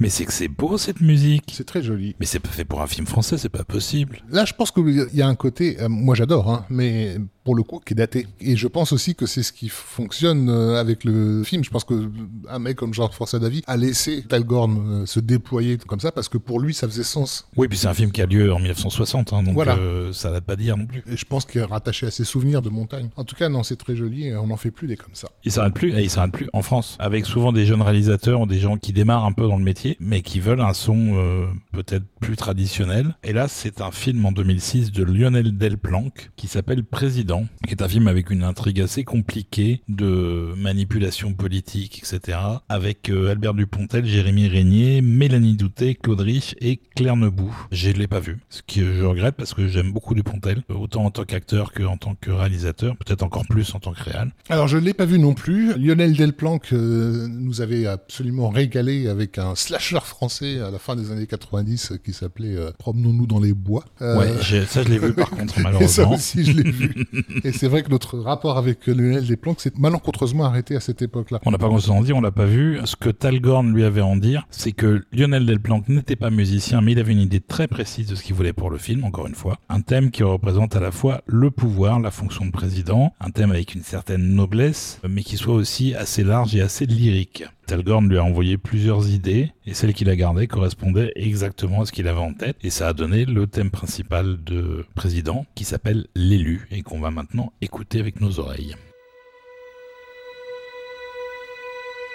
Mais c'est que c'est beau cette musique. C'est très joli. Mais c'est pas fait pour un film français, c'est pas possible. Là, je pense qu'il y a un côté, euh, moi j'adore, hein, mais pour le coup, qui est daté. Et je pense aussi que c'est ce qui fonctionne euh, avec le film. Je pense que un mec comme Jean-François Davy a laissé Talgorn euh, se déployer comme ça parce que pour lui, ça faisait sens. Oui, puis c'est un film qui a lieu en 1960, hein, donc voilà. ça n'a pas dire non plus. Et je pense qu'il est rattaché à ses souvenirs de montagne. En tout cas, non, c'est très joli et on n'en fait plus des comme ça. Il s'arrête plus, et il s'arrête plus en France, avec souvent des jeunes réalisateurs ou des gens qui démarrent un peu dans le métier, mais qui veulent un son euh, peut-être plus traditionnel. Et là, c'est un film en 2006 de Lionel Delplanque qui s'appelle Président, qui est un film avec une intrigue assez compliquée de manipulation politique, etc. Avec euh, Albert Dupontel, Jérémy Régnier, Mélanie Doutet, Claude Rich et Claire Nebou. Je ne l'ai pas vu, ce que je regrette parce que j'aime beaucoup Dupontel, autant en tant qu'acteur qu'en tant que réalisateur, peut-être encore plus en tant que réal. Alors je ne l'ai pas vu non plus. Lionel Delplanque euh, nous avait absolument régalé avec un slasher français à la fin des années 90 qui s'appelait euh, Promenons-nous dans les bois. Ouais, ça je l'ai vu par contre malheureusement. Et ça aussi je l'ai vu. et c'est vrai que notre rapport avec Lionel Delplanque s'est malencontreusement arrêté à cette époque-là. On n'a pas grand chose à en dire, on l'a pas vu. Ce que Talgorn lui avait en dire, c'est que Lionel Delplanque n'était pas musicien, mais il avait une idée très précise de ce qu'il voulait pour le film, encore une fois. Un thème qui représente à la fois le pouvoir, la fonction de président, un thème avec une certaine noblesse, mais qui soit aussi assez large et assez lyrique. Talgorn lui a envoyé plusieurs idées et celle qu'il a gardée correspondait exactement à ce qu'il avait en tête et ça a donné le thème principal de président qui s'appelle l'élu et qu'on va maintenant écouter avec nos oreilles.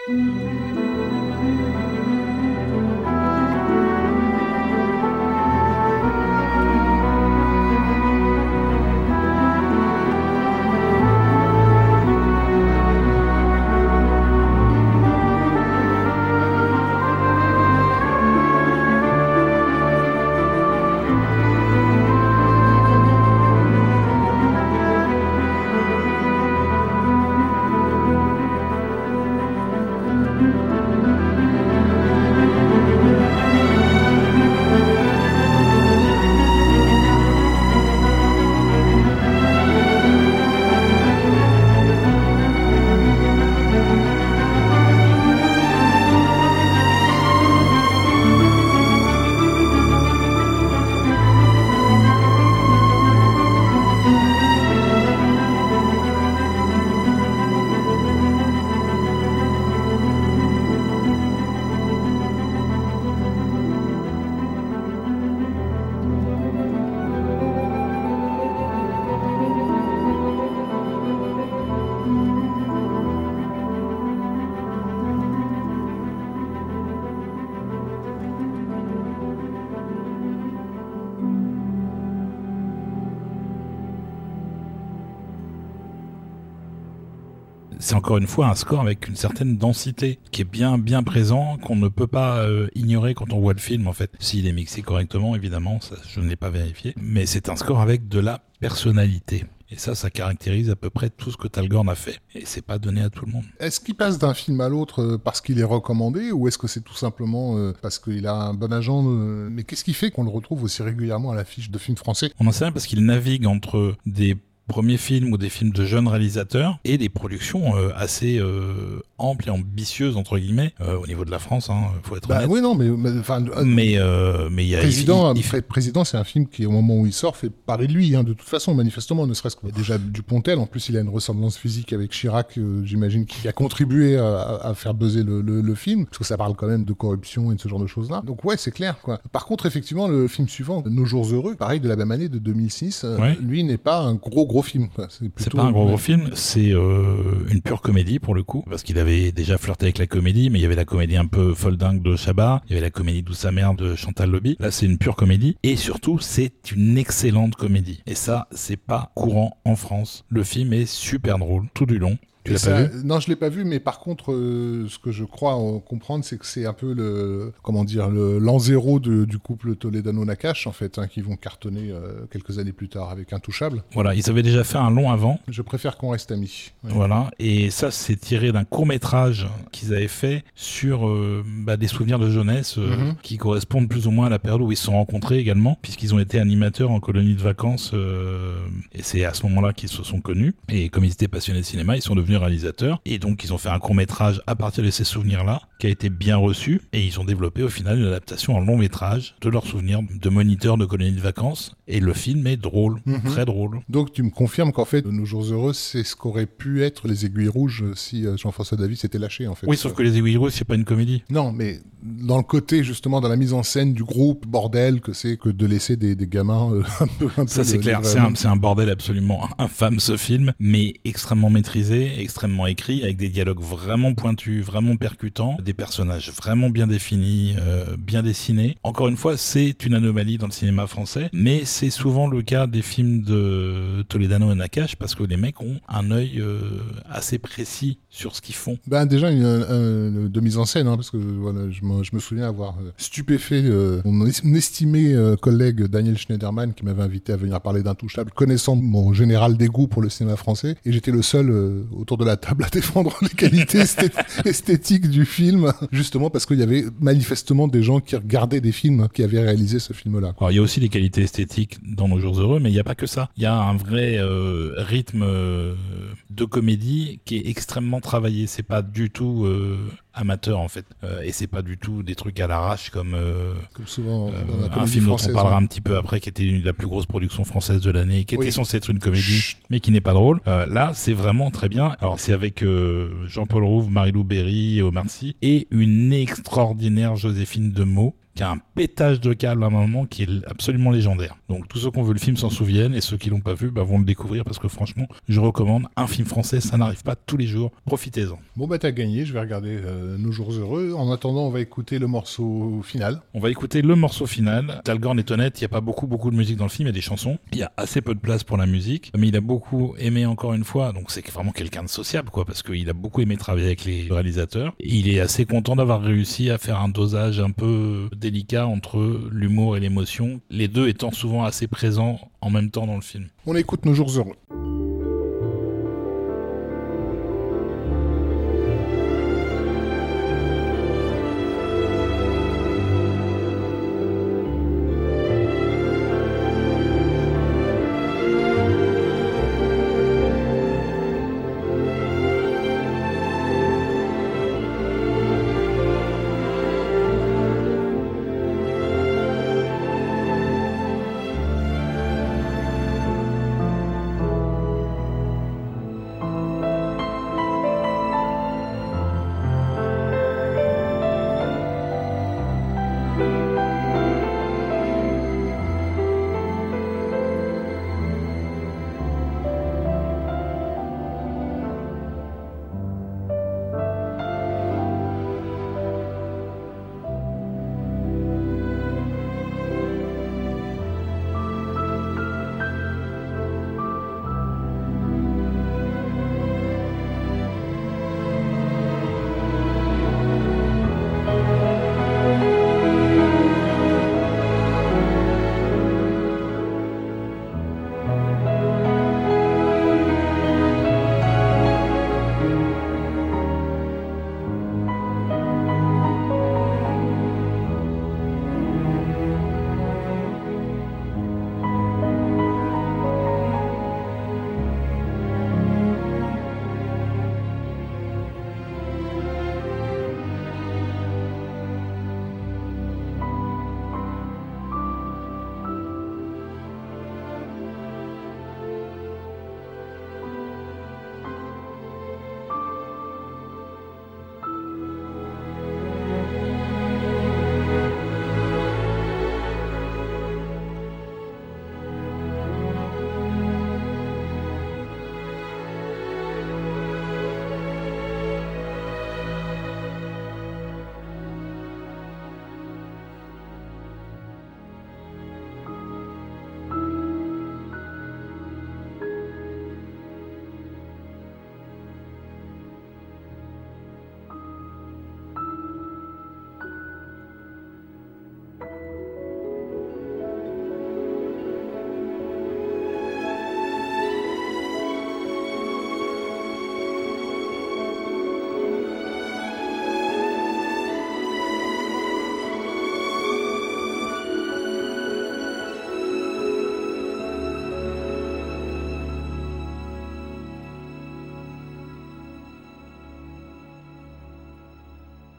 C'est encore une fois un score avec une certaine densité qui est bien bien présent, qu'on ne peut pas euh, ignorer quand on voit le film en fait. S'il est mixé correctement, évidemment, ça, je ne l'ai pas vérifié, mais c'est un score avec de la personnalité. Et ça, ça caractérise à peu près tout ce que Talgorn a fait. Et c'est pas donné à tout le monde. Est-ce qu'il passe d'un film à l'autre euh, parce qu'il est recommandé ou est-ce que c'est tout simplement euh, parce qu'il a un bon agent Mais qu'est-ce qui fait qu'on le retrouve aussi régulièrement à l'affiche de films français? On en sait rien parce qu'il navigue entre des premiers films ou des films de jeunes réalisateurs et des productions euh, assez euh, amples et ambitieuses entre guillemets euh, au niveau de la France hein, faut être bah, honnête. oui non mais enfin mais mais il y a président il, fait président c'est un film qui au moment où il sort fait parler de lui hein, de toute façon manifestement ne serait-ce que déjà Dupontel en plus il a une ressemblance physique avec Chirac j'imagine qui a contribué à, à faire buzzer le, le, le, film parce que ça parle quand même de corruption et de ce genre de choses là donc ouais c'est clair quoi. Par contre effectivement le film suivant Nos jours heureux pareil de la même année de 2006 lui n'est pas un gros gros film. C'est pas un gros, gros film, c'est euh, une pure comédie pour le coup, parce qu'il avait déjà flirté avec la comédie, mais il y avait la comédie un peu folle dingue de Chabat, il y avait la comédie Douce sa mère de Chantal Lobby. Là, c'est une pure comédie, et surtout, c'est une excellente comédie. Et ça, c'est pas courant en France. Le film est super drôle tout du long. Tu l'as pas vu Non, je l'ai pas vu, mais par contre, euh, ce que je crois comprendre, c'est que c'est un peu le, comment dire, le l'an zéro du couple Toledano-Nakash, en fait, hein, qui vont cartonner euh, quelques années plus tard avec Intouchable. Voilà, ils avaient déjà fait un long avant. Je préfère qu'on reste amis. Voilà, et ça, c'est tiré d'un court métrage qu'ils avaient fait sur euh, bah, des souvenirs de jeunesse mhm. qui correspondent plus ou moins à la période où ils se sont rencontrés également, puisqu'ils ont été animateurs en colonie de vacances, et c'est à ce moment-là qu'ils se sont connus. Et comme ils étaient passionnés de cinéma, ils sont devenus devenu réalisateur. Et donc, ils ont fait un court métrage à partir de ces souvenirs-là, qui a été bien reçu. Et ils ont développé au final une adaptation en long métrage de leurs souvenirs de moniteurs de colonies de vacances. Et le film est drôle, Mhm. très drôle. Donc tu me confirmes qu'en fait, Nos Jours Heureux, c'est ce qu'auraient pu être les aiguilles rouges si euh, Jean-François David s'était lâché, en fait. Oui, sauf que Les Aiguilles Rouges, c'est pas une comédie. Non, mais dans le côté, justement, dans la mise en scène du groupe, bordel, que c'est que de laisser des, des gamins euh, un peu... Un Ça c'est clair, c'est un, bordel absolument infâme ce film, mais extrêmement maîtrisé, extrêmement écrit, avec des dialogues vraiment pointus, vraiment percutants, des personnages vraiment bien définis, euh, bien dessinés. Encore une fois, c'est une anomalie dans le cinéma français, mais c'est souvent le cas des films de Toledano et Nakash, parce que les mecs ont un œil euh, assez précis sur ce qu'ils font. Ben déjà une, un- de mise en scène, hein, parce que voilà, je me, je me souviens avoir euh, stupéfait euh, mon, es- mon estimé euh, collègue Daniel Schneiderman qui m'avait invité à venir parler d'Intouchable, connaissant mon général dégoût pour le cinéma français, et j'étais le seul euh, autour de la table à défendre les qualités esthé- esthétiques du film, justement parce qu'il y avait manifestement des gens qui regardaient des films qui avaient réalisé ce film-là. Alors il y a aussi des qualités esthétiques dans nos jours heureux, mais il n'y a pas que ça. Il y a un vrai euh, rythme euh, de comédie qui est extrêmement travaillé. C'est pas du tout euh, amateur en fait, Euh, et c'est pas du tout des trucs à l'arrache comme euh, Comme souvent euh, un film dont on parlera hein. un petit peu après, qui était une- la plus grosse production française de l'année, qui était censée être une comédie, Chut. mais qui n'est pas drôle. Euh, là, c'est vraiment très bien. Alors c'est avec euh, Jean-Paul Rouve, Marie-Lou Berry et Omar Sy, et une extraordinaire Joséphine Demeaux qui a un pétage de câble à un moment qui est absolument légendaire. Donc tous ceux qui ont vu le film s'en souviennent et ceux qui l'ont pas vu bah, vont le découvrir parce que franchement, je recommande un film français, ça n'arrive pas tous les jours. Profitez-en. Bon bah t'as gagné, je vais regarder euh, Nos Jours Heureux. En attendant, on va écouter le morceau final. On va écouter le morceau final. Talgorn est honnête, il n'y a pas beaucoup beaucoup de musique dans le film, il y a des chansons. Il y a assez peu de place pour la musique, mais il a beaucoup aimé encore une fois, donc c'est vraiment quelqu'un de sociable quoi, parce qu'il a beaucoup aimé travailler avec les réalisateurs. Et il est assez content d'avoir réussi à faire un dosage un peu délicat entre l'humour et l'émotion, les deux étant souvent assez présents en même temps dans le film. On écoute Nos Jours Heureux.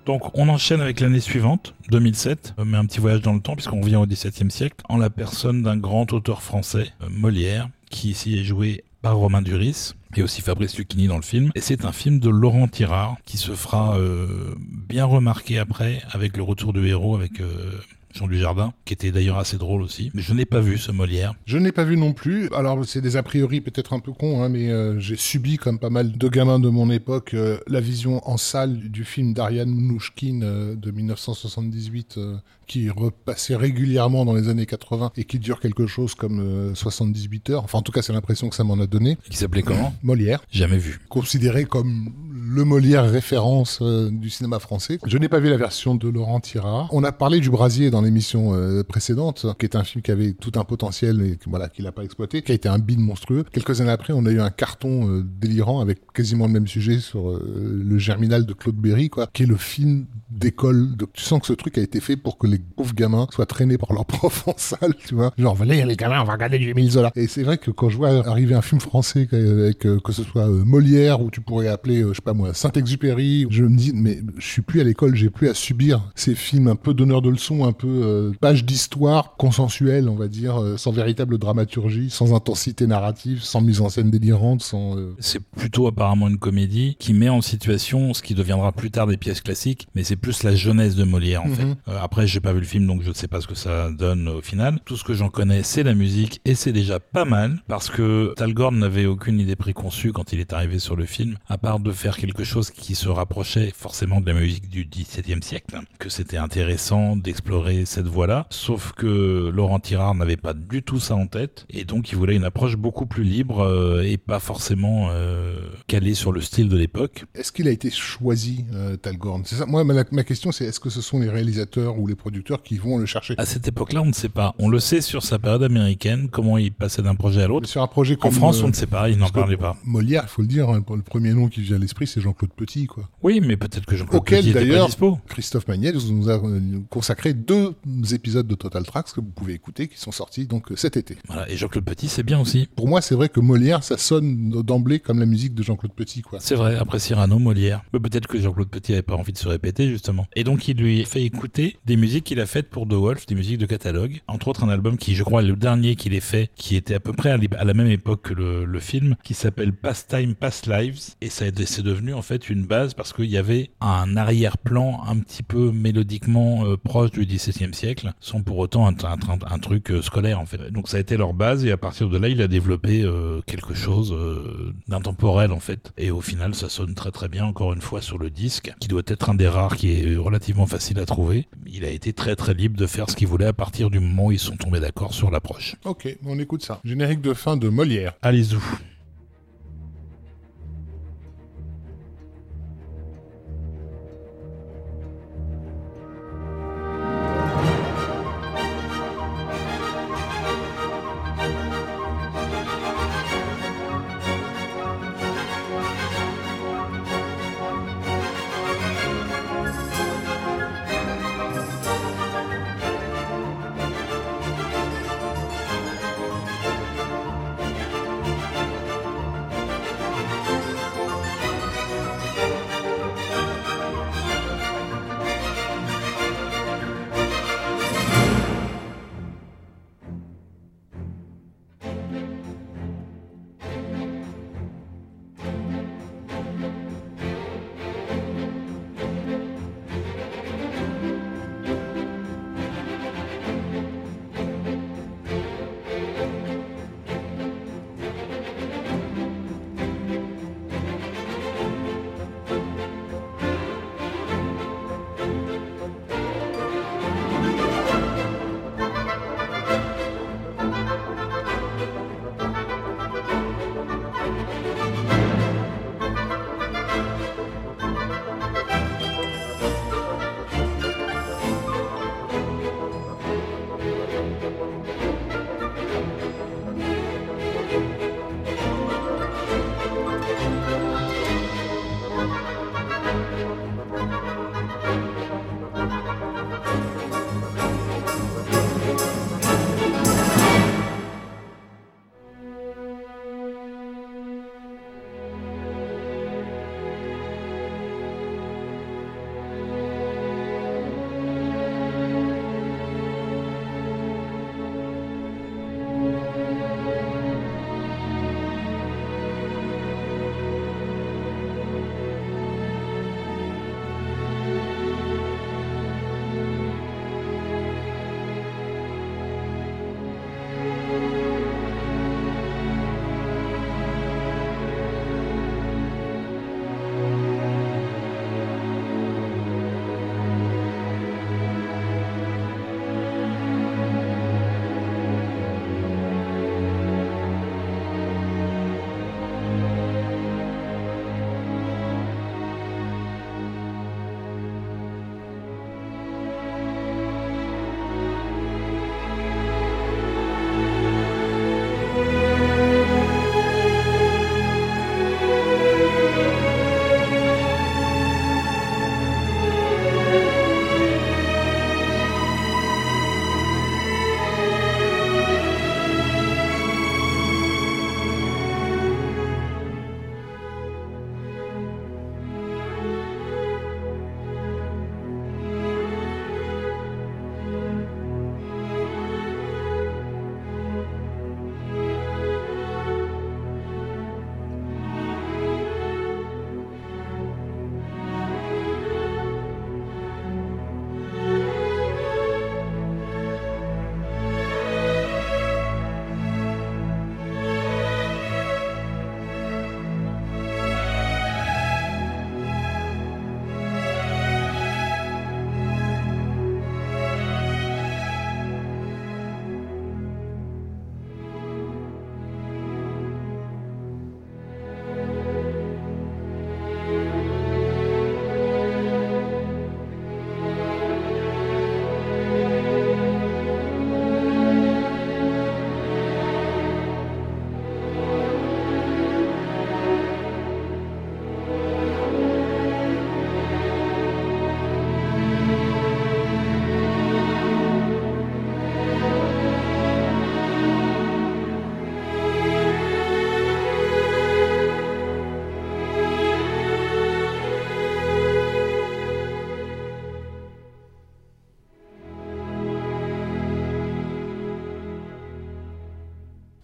Donc on enchaîne avec l'année suivante, 2007, euh, mais un petit voyage dans le temps puisqu'on revient au XVIIe siècle, en la personne d'un grand auteur français, euh, Molière, qui ici est joué par Romain Duris et aussi Fabrice Lucchini dans le film. Et c'est un film de Laurent Tirard qui se fera euh, bien remarquer après avec le retour du héros avec euh, Jean Dujardin, qui était d'ailleurs assez drôle aussi. Mais je n'ai pas vu ce Molière. Je n'ai pas vu non plus. Alors c'est des a priori peut-être un peu cons, hein, mais euh, j'ai subi comme pas mal de gamins de mon époque euh, la vision en salle du film d'Ariane Mnouchkine euh, de 1978 euh, qui repassait régulièrement dans les années 80 et qui dure quelque chose comme euh, 78 heures. Enfin en tout cas c'est l'impression que ça m'en a donné. Qui s'appelait comment? Molière, Jamais vu. considéré comme le Molière référence euh, du cinéma français. Je n'ai pas vu la version de Laurent Tirard. On a parlé du Brasier dans l'émission euh, précédente, qui est un film qui avait tout un potentiel et voilà qu'il n'a pas exploité, qui a été un bide monstrueux. Quelques années après, on a eu un carton euh, délirant avec quasiment le même sujet sur le Germinal de Claude Berry, quoi, qui est le film d'école. Tu sens que ce truc a été fait pour que les pauvres gamins soient traînés par leurs profs en salle, tu vois. Genre, venez les gamins, on va regarder du Émile Zola. Et c'est vrai que quand je vois arriver un film français avec que ce soit Molière ou tu pourrais appeler, je sais pas moi, Saint-Exupéry, je me dis, mais je suis plus à l'école, j'ai plus à subir ces films un peu donneurs de leçons, un peu euh, page d'histoire consensuelle, on va dire, euh, sans véritable dramaturgie, sans intensité narrative, sans mise en scène délirante, sans... euh, C'est plutôt apparemment une comédie qui met en situation ce qui deviendra plus tard des pièces classiques, mais c'est plus la jeunesse de Molière en Mhm. fait. Euh, après, j'ai pas vu le film, donc je ne sais pas ce que ça donne au final. Tout ce que j'en connais, c'est la musique, et c'est déjà pas mal, parce que Talgorn n'avait aucune idée préconçue quand il est arrivé sur le film, à part de faire quelque chose qui se rapprochait forcément de la musique du XVIIe siècle, que c'était intéressant d'explorer cette voie-là, sauf que Laurent Tirard n'avait pas du tout ça en tête, et donc il voulait une approche beaucoup plus libre euh, et pas forcément euh, calée sur le style de l'époque. Est-ce qu'il a été choisi, euh, Talgorn? C'est ça. Moi, ma, ma question, c'est est-ce que ce sont les réalisateurs ou les producteurs qui vont le chercher? À cette époque-là, on ne sait pas. On le sait sur sa période américaine, comment il passait d'un projet à l'autre. Sur un projet En comme, France, euh, on ne sait pas, il n'en parlait pas. Molière, il faut le dire, hein, le premier nom qui vient à l'esprit, c'est Jean-Claude Petit, quoi. Oui, mais peut-être que Jean-Claude Petit d'ailleurs, dispo. Christophe Magnel nous a euh, consacré deux épisodes de Total Tracks que vous pouvez écouter, qui sont sortis donc euh, cet été. Voilà. Et Jean-Claude Petit, c'est bien aussi. Pour moi, c'est vrai que Molière, ça sonne d'emblée comme la musique de Jean-Claude Petit, quoi. C'est vrai, après Cyrano, Molière. Mais peut-être que Jean-Claude Petit avait pas envie de se répéter, justement. Et donc, il lui fait écouter des musiques qu'il a faites pour The Wolf, des musiques de catalogue. Entre autres, un album qui, je crois, est le dernier qu'il ait fait, qui était à peu près à la même époque que le, le film, qui s'appelle Pastime, Past Lives. Et c'est devenu, en fait, une base parce qu'il y avait un arrière-plan un petit peu mélodiquement euh, proche du XVIIe siècle, sans pour autant un, un- truc euh, scolaire, en fait. Donc, ça a été leur base, et à partir de là, il a développé euh, quelque chose d'intemporel, en fait. Et au final, ça sonne très très bien, encore une fois, sur le disque, qui doit être un des rares qui est relativement facile à trouver. Il a été très très libre de faire ce qu'il voulait à partir du moment où ils sont tombés d'accord sur l'approche. Ok, on écoute ça. Générique de fin de Molière. Allez-y.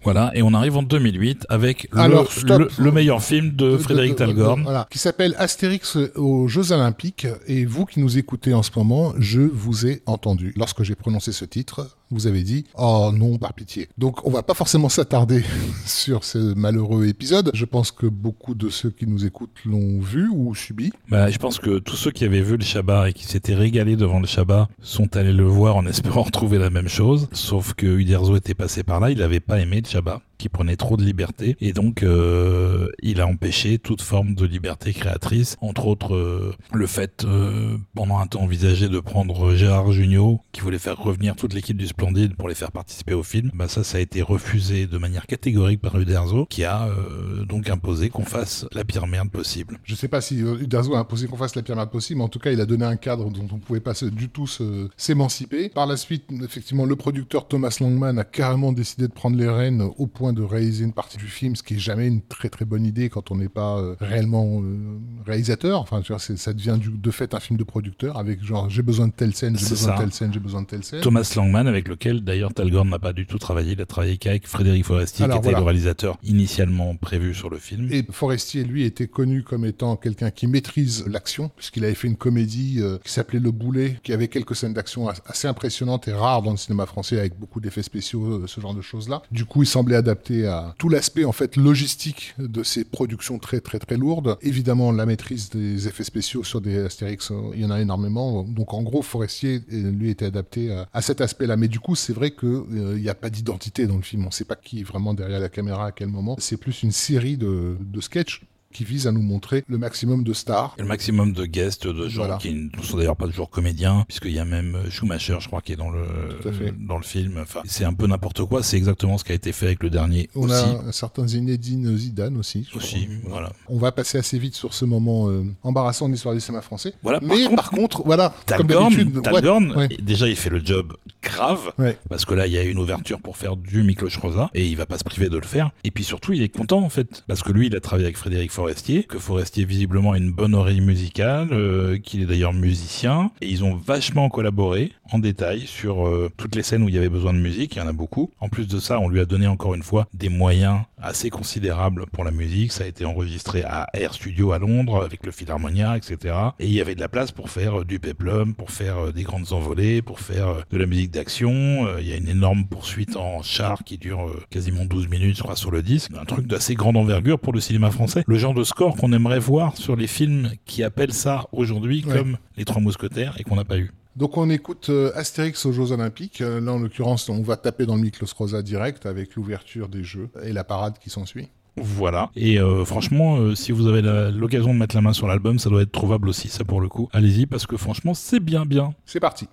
Voilà, et on arrive en 2008 avec le, Alors, le, le meilleur film de Frédéric de- Talgorn. Voilà, qui s'appelle Astérix aux Jeux Olympiques. Et vous qui nous écoutez en ce moment, je vous ai entendu. Lorsque j'ai prononcé ce titre, vous avez dit Oh non, par pitié. Donc on va pas forcément s'attarder sur ce malheureux épisode. Je pense que beaucoup de ceux qui nous écoutent l'ont vu ou subi. Bah, je pense que tous ceux qui avaient vu le Shabbat et qui s'étaient régalés devant le Shabbat sont allés le voir en espérant retrouver la même chose. Sauf que Uderzo était passé par là, il n'avait pas aimé le Shabbat, qui prenait trop de liberté. Et donc, euh, il a empêché toute forme de liberté créatrice. Entre autres, euh, le fait, euh, pendant un temps envisagé, de prendre Gérard Jugnot, qui voulait faire revenir toute l'équipe du Splendide pour les faire participer au film. Bah, ça, ça a été refusé de manière catégorique par Uderzo, qui a donc imposé qu'on fasse la pire merde possible. Je sais pas si Uderzo a imposé qu'on fasse la pire merde possible, mais en tout cas, il a donné un cadre dont on pouvait pas du tout s'émanciper. Par la suite, effectivement, le producteur Thomas Langman a carrément décidé de prendre les rênes au point de réaliser une partie du film, ce qui est jamais une très très bonne idée quand on n'est pas euh, réellement euh, réalisateur. Enfin, tu vois, ça devient du, de fait un film de producteur avec genre j'ai besoin de telle scène, j'ai besoin de telle scène, j'ai besoin de telle scène. Thomas Langman, avec lequel d'ailleurs Talgorn n'a pas du tout travaillé. Il a travaillé qu'avec Frédéric Forestier, Alors, qui était le réalisateur initialement prévu sur le film. Et Forestier, lui, était connu comme étant quelqu'un qui maîtrise l'action, puisqu'il avait fait une comédie euh, qui s'appelait Le Boulet, qui avait quelques scènes d'action as- assez impressionnantes et rares dans le cinéma français, avec beaucoup d'effets spéciaux, ce genre de choses-là. Du coup, il semblait adapté à tout l'aspect, en fait, logistique de ces productions très, très, très lourdes. Évidemment, la maîtrise des effets spéciaux sur des Astérix, euh, il y en a énormément. Donc, en gros, Forestier, euh, lui, était adapté à, cet aspect-là. Mais du coup, c'est vrai que euh, n'y a pas d'identité dans le film. On ne sait pas qui est vraiment derrière la caméra à quel moment. C'est plus une série de, de sketchs qui visent à nous montrer le maximum de stars. Et le maximum de guests, de gens Voilà. qui ne sont d'ailleurs pas toujours comédiens, puisqu'il y a même Schumacher, je crois, qui est dans le, dans le film. Enfin, c'est un peu n'importe quoi. C'est exactement ce qui a été fait avec le dernier On aussi. a un certain Zinedine Zidane aussi. Aussi, voilà. On va passer assez vite sur ce moment euh, embarrassant de l'histoire du cinéma français. Voilà, par Mais contre, par contre, voilà, comme d'habitude, ouais, Talgorn, ouais. déjà, il fait le job grave. Ouais. Parce que là, il y a une ouverture pour faire du Miklos Rosa et il va pas se priver de le faire. Et puis surtout, il est content en fait. Parce que lui, il a travaillé avec Frédéric Que Forestier visiblement a une bonne oreille musicale, euh, qu'il est d'ailleurs musicien. Et ils ont vachement collaboré en détail sur euh, toutes les scènes où il y avait besoin de musique. Il y en a beaucoup. En plus de ça, on lui a donné encore une fois des moyens assez considérables pour la musique. Ça a été enregistré à Air Studio à Londres avec le Philharmonia, etc. Et il y avait de la place pour faire euh, du peplum, pour faire euh, des grandes envolées, pour faire euh, de la musique d'action. Il y a une énorme poursuite en char qui dure quasiment 12 minutes, je crois, sur le disque. Un truc d'assez grande envergure pour le cinéma français. Le genre de score qu'on aimerait voir sur les films qui appellent ça aujourd'hui Ouais. comme Les Trois Mousquetaires et qu'on n'a pas eu. Donc on écoute euh, Astérix aux Jeux Olympiques. Euh, là, en l'occurrence, on va taper dans le Miklos Rosa direct avec l'ouverture des Jeux et la parade qui s'ensuit. Voilà. Et euh, franchement, euh, si vous avez l'occasion de mettre la main sur l'album, ça doit être trouvable aussi, ça pour le coup. Allez-y, parce que franchement, c'est bien bien. C'est parti.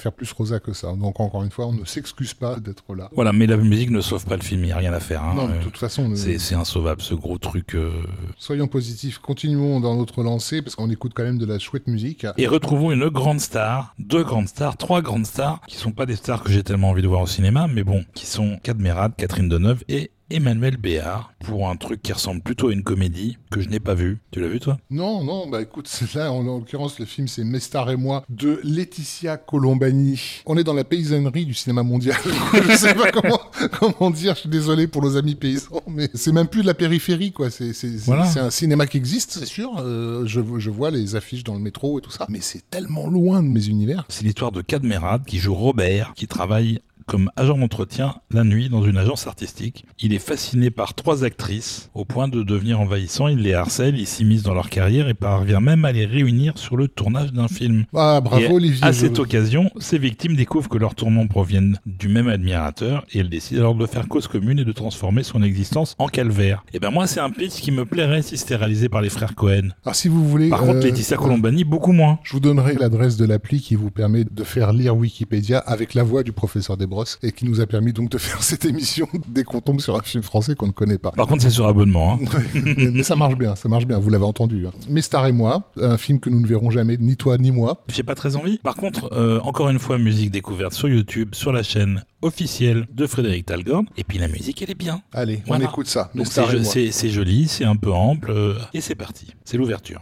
Faire plus rosa que ça. Donc encore une fois, on ne s'excuse pas d'être là. Voilà, mais la musique ne sauve pas le film, il n'y a rien à faire. hein. non, de toute façon, c'est c'est insauvable ce gros truc. euh. soyons positifs, continuons dans notre lancée parce qu'on écoute quand même de la chouette musique. Et retrouvons une grande star, deux grandes stars, trois grandes stars, qui sont pas des stars que j'ai tellement envie de voir au cinéma, mais bon, qui sont Cadmerade, Catherine Deneuve et Emmanuel Béard, pour un truc qui ressemble plutôt à une comédie que je n'ai pas vu. Tu l'as vu toi? Non, non, bah écoute, c'est là, en, en l'occurrence, le film c'est Mestar et moi de Laetitia Colombani. On est dans la paysannerie du cinéma mondial. je sais pas comment, comment dire, je suis désolé pour nos amis paysans, mais c'est même plus de la périphérie, quoi. C'est c'est- c'est- Voilà. c'est un cinéma qui existe, c'est sûr. Euh, je, je vois les affiches dans le métro et tout ça, mais c'est tellement loin de mes univers. C'est l'histoire de Cadmerade qui joue Robert, qui travaille comme agent d'entretien la nuit dans une agence artistique. Il est fasciné par trois actrices au point de devenir envahissant. Il les harcèle, il s'immisce dans leur carrière et parvient même à les réunir sur le tournage d'un film. Ah, bravo Et Olivier. À cette occasion, ces victimes découvrent que leurs tourments proviennent du même admirateur et elles décident alors de faire cause commune et de transformer son existence en calvaire. Et ben moi, c'est un pitch qui me plairait si c'était réalisé par les frères Cohen. Alors si vous voulez... Par euh, contre, Laetitia Colombani, beaucoup moins. Je vous donnerai l'adresse de l'appli qui vous permet de faire lire Wikipédia avec la voix du professeur Desbrosses et qui nous a permis donc de faire cette émission dès qu'on tombe sur un film français qu'on ne connaît pas. Par contre, c'est sur abonnement. hein. mais mais ça marche bien, ça marche bien, vous l'avez entendu. Hein. Mais Star et moi, un film que nous ne verrons jamais, ni toi ni moi. J'ai pas très envie. Par contre, euh, encore une fois, musique découverte sur YouTube, sur la chaîne officielle de Frédéric Talgorn. Et puis la musique, elle est bien. Allez, Voilà. on écoute ça. Donc c'est joli, c'est un peu ample, euh, et c'est parti. C'est l'ouverture.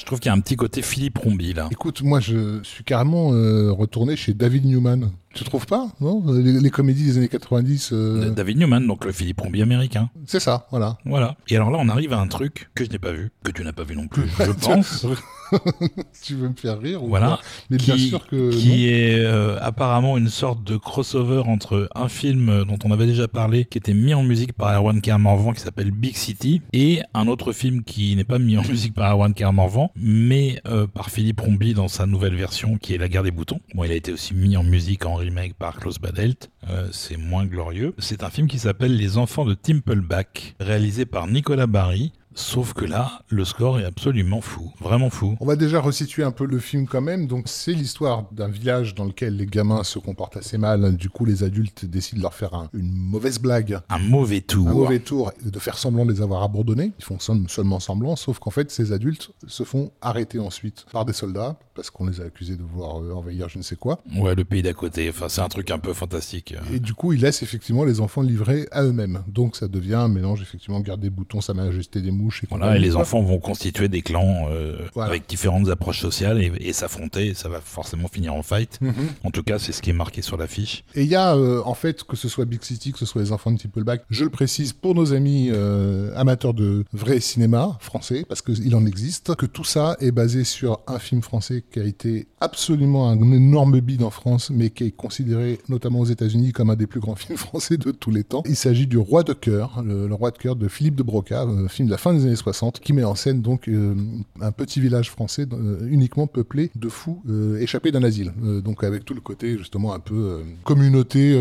Je trouve qu'il y a un petit côté Philippe Rombi là. Écoute, moi je suis carrément euh, retourné chez David Newman. Tu trouves pas Non les, les comédies des années 90, euh, David Newman, donc le Philippe Rombi américain. c'est ça, voilà. Voilà. Et alors là, on arrive à un truc que je n'ai pas vu, que tu n'as pas vu non plus, je pense. tu veux me faire rire ou Voilà. quoi Mais bien sûr que qui est euh, apparemment une sorte de crossover entre un film euh, dont on avait déjà parlé, qui était mis en musique par Erwan Kermorvan, qui s'appelle Big City, et un autre film qui n'est pas mis en musique par Erwan Kermorvan, mais euh, par Philippe Rombi dans sa nouvelle version, qui est La Guerre des Boutons. Bon, il a été aussi mis en musique en remake par Klaus Badelt. Euh, c'est moins glorieux. C'est un film qui s'appelle Les Enfants de Timpleback, réalisé par Nicolas Barry. Sauf que là, le score est absolument fou, vraiment fou. On va déjà resituer un peu le film quand même. Donc c'est l'histoire d'un village dans lequel les gamins se comportent assez mal. Du coup, les adultes décident de leur faire un- une mauvaise blague, Un mauvais tour. un mauvais tour, et de faire semblant de les avoir abandonnés. Ils font seulement semblant, sauf qu'en fait, ces adultes se font arrêter ensuite par des soldats parce qu'on les a accusés de vouloir euh, envahir je ne sais quoi. Ouais, le pays d'à côté. Enfin, c'est un truc un peu fantastique. Et du coup, ils laissent effectivement les enfants livrés à eux-mêmes. Donc ça devient un mélange effectivement garde des boutons, sa majesté des mouches et Voilà, compagnie, et les enfants vont constituer des clans euh, Voilà. avec différentes approches sociales et, et s'affronter. Ça va forcément finir en fight. Mhm. En tout cas, c'est ce qui est marqué sur l'affiche. Et il y a, euh, en fait, que ce soit Big City, que ce soit les enfants de Tippleback, je le précise pour nos amis euh, amateurs de vrai cinéma français, parce qu'il en existe, que tout ça est basé sur un film français qui a été absolument un énorme bide en France, mais qui est considéré, notamment aux États-Unis, comme un des plus grands films français de tous les temps. Il s'agit du Roi de cœur, le, le Roi de cœur de Philippe de Broca, un film de la fin des années 60, qui met en scène donc euh, un petit village français euh, uniquement peuplé de fous euh, échappés d'un asile. Donc avec tout le côté justement un peu communauté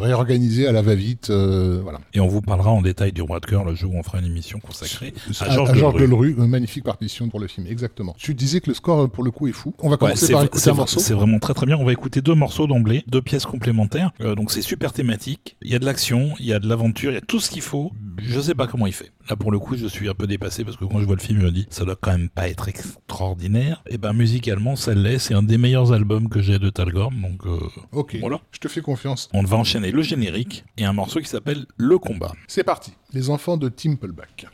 réorganisée à la va-vite, voilà. Et on vous parlera en détail du Roi de cœur le jour où on fera une émission consacrée à À, Georges à. Delerue, euh, magnifique partition pour le film, exactement. Tu disais que le score pour le coup est fou. On va Ouais, commencer c'est par écouter un morceau. c'est vraiment très très bien. On va écouter deux morceaux d'emblée, deux pièces complémentaires. Donc c'est super thématique. Il y a de l'action, il y a de l'aventure, il y a tout ce qu'il faut. Je sais pas comment il fait. Là pour le coup, je suis un peu dépassé parce que quand je vois le film, je me dis ça doit quand même pas être extraordinaire. Et ben musicalement, ça l'est. C'est un des meilleurs albums que j'ai de Talgorm. Donc euh, Ok, Voilà. je te fais confiance. on va enchaîner le générique et un morceau qui s'appelle Le combat. C'est parti. Les enfants de Timpleback.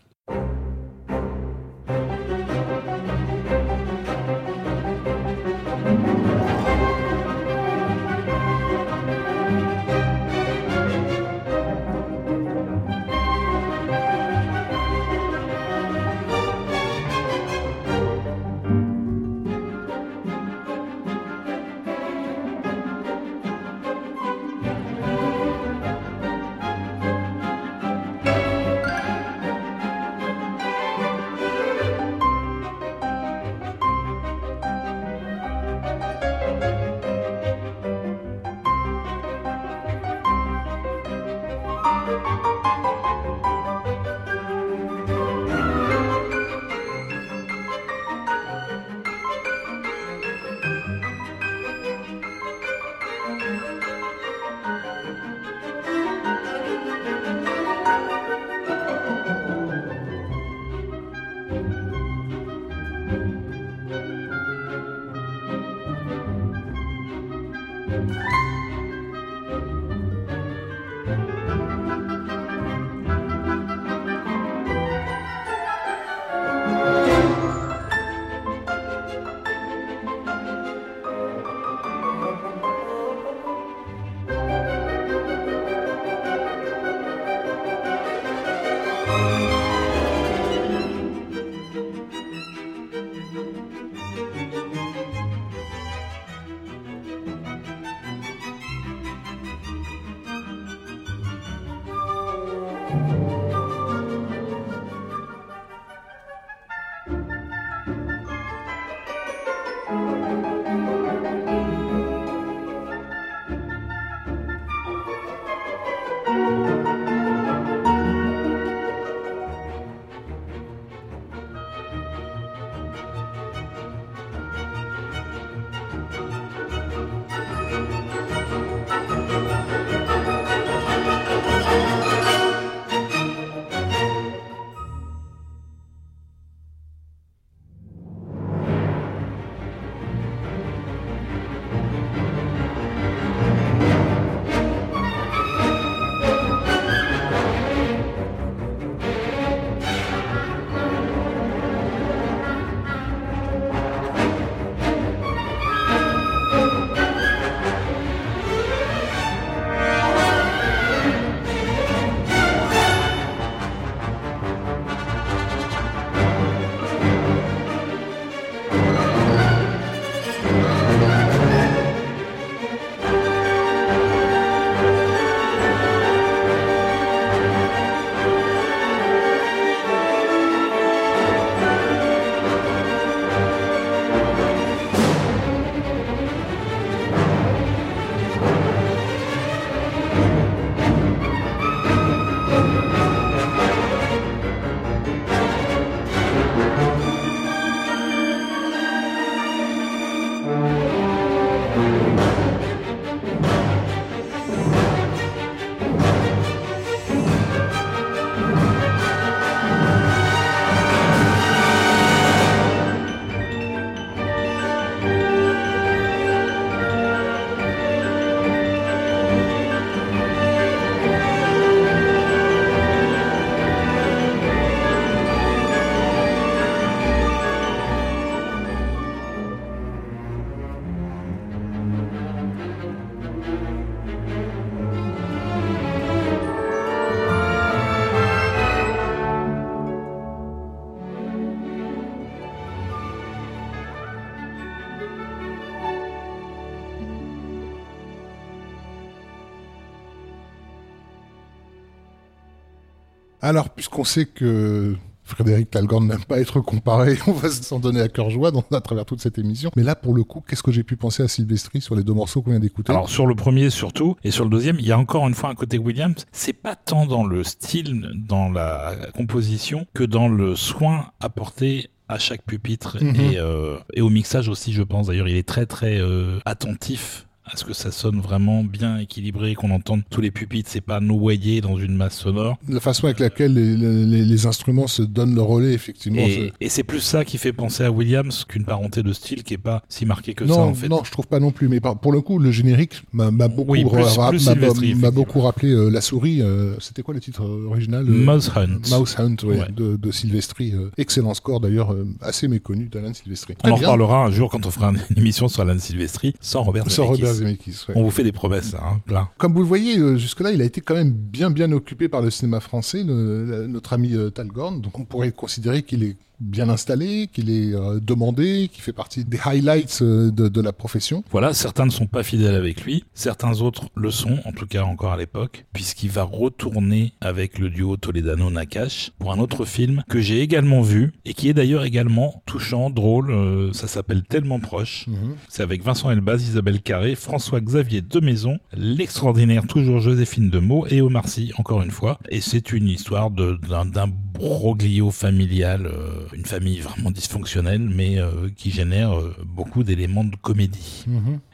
Alors, puisqu'on sait que Frédéric Talgorn n'aime pas être comparé, on va s'en donner à cœur joie dans, à travers toute cette émission. Mais là, pour le coup, qu'est-ce que j'ai pu penser à Sylvestri sur les deux morceaux qu'on vient d'écouter? Alors sur le premier surtout, et sur le deuxième, il y a encore une fois un côté Williams. C'est pas tant dans le style, dans la composition, que dans le soin apporté à chaque pupitre Mhm. et, euh, et au mixage aussi, je pense. D'ailleurs, il est très très euh, attentif à ce que ça sonne vraiment bien équilibré, qu'on entende tous les pupitres, c'est pas noyé dans une masse sonore. La façon avec laquelle les, les- les instruments se donnent le relais, effectivement. Et, et c'est plus ça qui fait penser à Williams qu'une parenté de style qui est pas si marquée que non, ça en fait. non, je trouve pas non plus. Mais par- pour le coup, le générique m'a beaucoup, Oui, plus- ra- plus m'a- Sylvestri, m'a effectivement. beaucoup rappelé euh, la souris. euh, C'était quoi le titre original euh, Mouse Hunt. Mouse Hunt, ouais, Ouais. de, de Sylvestri. euh, excellent score d'ailleurs, assez méconnu d'Alan Sylvestri. On en reparlera un jour quand on fera une émission sur Alan Silvestri sans Robert Sans. Robert Zemeckis. ouais. On vous fait des promesses, hein, plein. Comme vous le voyez, euh, jusque-là, il a été quand même bien bien occupé par le cinéma français, le- la- notre ami euh, Talgorn. Donc on pourrait considérer qu'il est bien installé, qu'il est euh, demandé, qu'il fait partie des highlights euh, de, de la profession. Voilà, certains ne sont pas fidèles avec lui, certains autres le sont, en tout cas encore à l'époque, puisqu'il va retourner avec le duo Toledano-Nakash pour un autre film que j'ai également vu et qui est d'ailleurs également touchant, drôle. euh, ça s'appelle Tellement proche. C'est avec Vincent Elbaz, Isabelle Carré, François-Xavier Demaison, l'extraordinaire toujours Joséphine Demeaux et Omar Sy, encore une fois. Et c'est une histoire d'un broglio familial, une famille vraiment dysfonctionnelle, mais euh, qui génère euh, beaucoup d'éléments de comédie.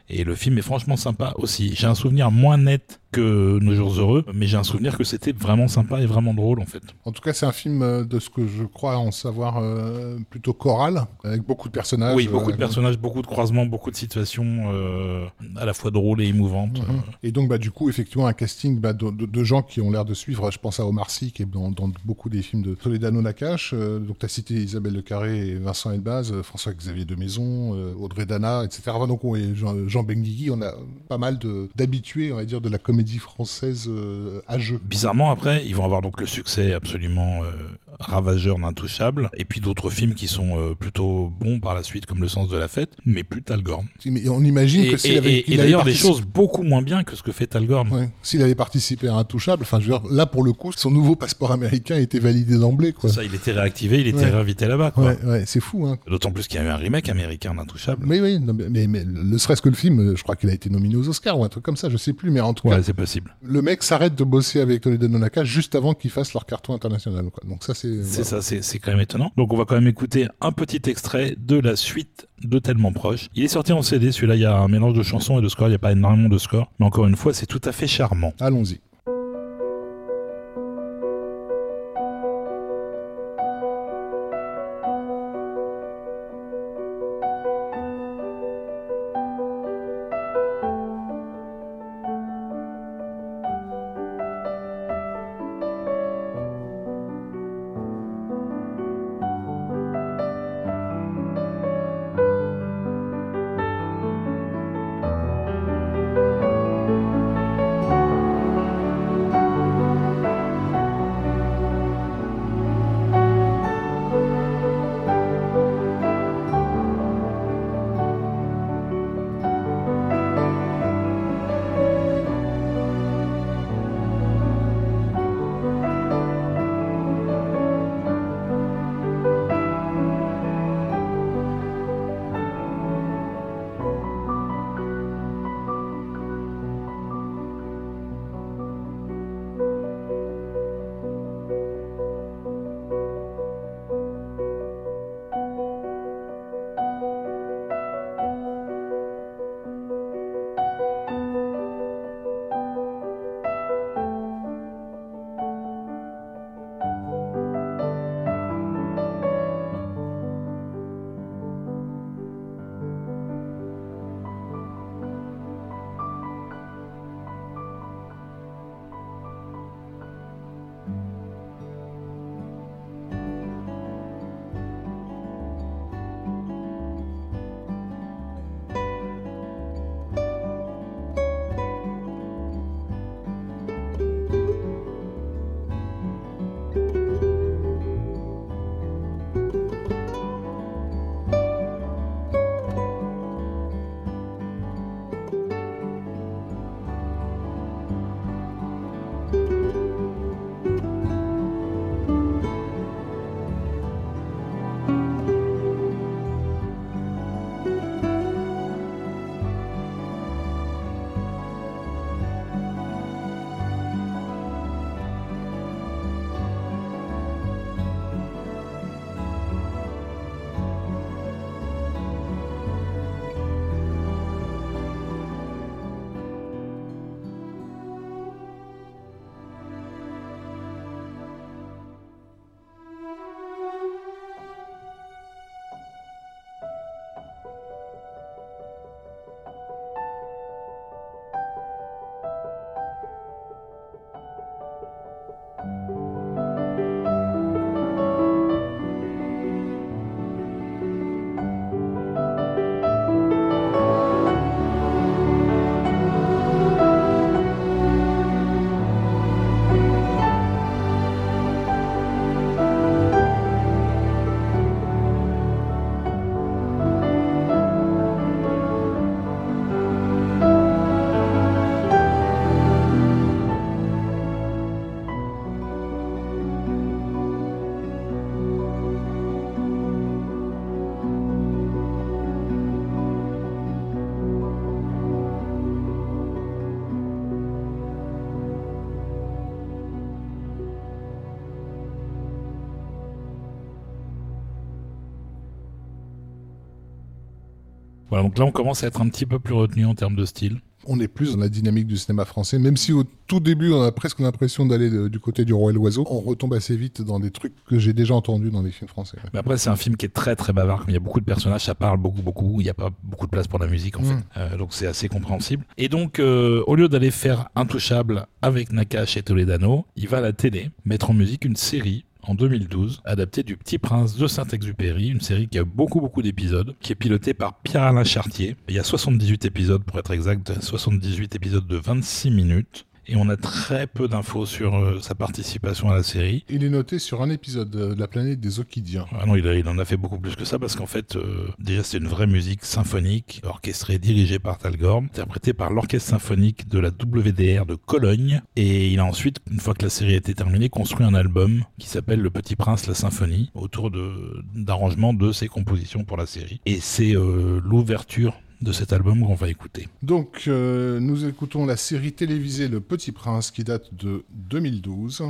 Et le film est franchement sympa aussi. J'ai un souvenir moins net que Nos Jours Heureux, mais j'ai un souvenir que c'était vraiment sympa et vraiment drôle en fait. En tout cas, c'est un film euh, de ce que je crois en savoir euh, plutôt choral, avec beaucoup de personnages. oui, beaucoup de euh, personnages, beaucoup de croisements, beaucoup de situations euh, à la fois drôles et émouvantes. Mhm. Et donc, bah, du coup, effectivement, un casting bah, de, de- de gens qui ont l'air de suivre. Je pense à Omar Sy, qui est dans, dans beaucoup des films de Toledano Nakash. Euh, donc, tu as cité Isabelle Le Carré et Vincent Elbaz, François-Xavier de Maison, Audrey Dana, etc. Enfin, donc, on est Jean, Jean Benguigui, on a pas mal d'habitués, on va dire, de la comédie française euh, à jeu. Bizarrement, après, ils vont avoir donc le succès absolument euh, ravageur d'Intouchable, et puis d'autres films qui sont euh, plutôt bons par la suite, comme Le Sens de la Fête, mais plus Talgorn. Mais on imagine Et, que s'il avait, et- et d'ailleurs des choses beaucoup moins bien que ce que fait Talgorn. Ouais. S'il avait participé à Intouchable, enfin, je veux dire, là, pour le coup, son nouveau passeport américain était validé d'emblée, quoi. Ça, il était réactivé, il était Ouais. réinvité là-bas. quoi. Ouais, ouais, c'est fou, hein. D'autant plus qu'il y a eu un remake américain d'Intouchable. Mais oui, non, mais, mais, ne serait-ce que le film, euh, je crois qu'il a été nominé aux Oscars ou un truc comme ça, je sais plus, mais en tout cas, c'est possible. le mec s'arrête de bosser avec Toledano Naka juste avant qu'ils fassent leur carton international. Quoi. Donc ça, c'est... C'est voilà. ça, c'est c'est quand même étonnant. Donc on va quand même écouter un petit extrait de la suite de Tellement Proche. Il est sorti en CD, celui-là il y a un mélange de chansons et de scores, il n'y a pas énormément de scores, mais encore une fois c'est tout à fait charmant. Allons-y. Donc là on commence à être un petit peu plus retenu en termes de style. On est plus dans la dynamique du cinéma français, même si au tout début on a presque l'impression d'aller du côté du roi et l'oiseau, on retombe assez vite dans des trucs que j'ai déjà entendus dans des films français. ouais. Mais après, c'est un film qui est très très bavard. Il y a beaucoup de personnages, ça parle beaucoup beaucoup. Il n'y a pas beaucoup de place pour la musique en Mm. fait. Euh, donc c'est assez compréhensible. Et donc, euh, au lieu d'aller faire Intouchable avec Nakash et Toledano, il va à la télé mettre en musique une série. En 2012, adaptée du Petit Prince de Saint-Exupéry, une série qui a beaucoup beaucoup d'épisodes, qui est pilotée par Pierre-Alain Chartier. Il y a 78 épisodes pour être exact, 78 épisodes de 26 minutes. Et on a très peu d'infos sur euh, sa participation à la série. Il est noté sur un épisode de La planète des Okidiens. Ah non, il, a- il en a fait beaucoup plus que ça parce qu'en fait, euh, déjà c'est une vraie musique symphonique, orchestrée, dirigée par Talgorn, interprétée par l'orchestre symphonique de la WDR de Cologne. Et il a ensuite, une fois que la série a été terminée, construit un album qui s'appelle Le Petit Prince, la symphonie, autour de- d'arrangements de ses compositions pour la série. Et c'est euh, l'ouverture de cet album qu'on va écouter. Donc, euh, nous écoutons la série télévisée Le Petit Prince qui date de 2012.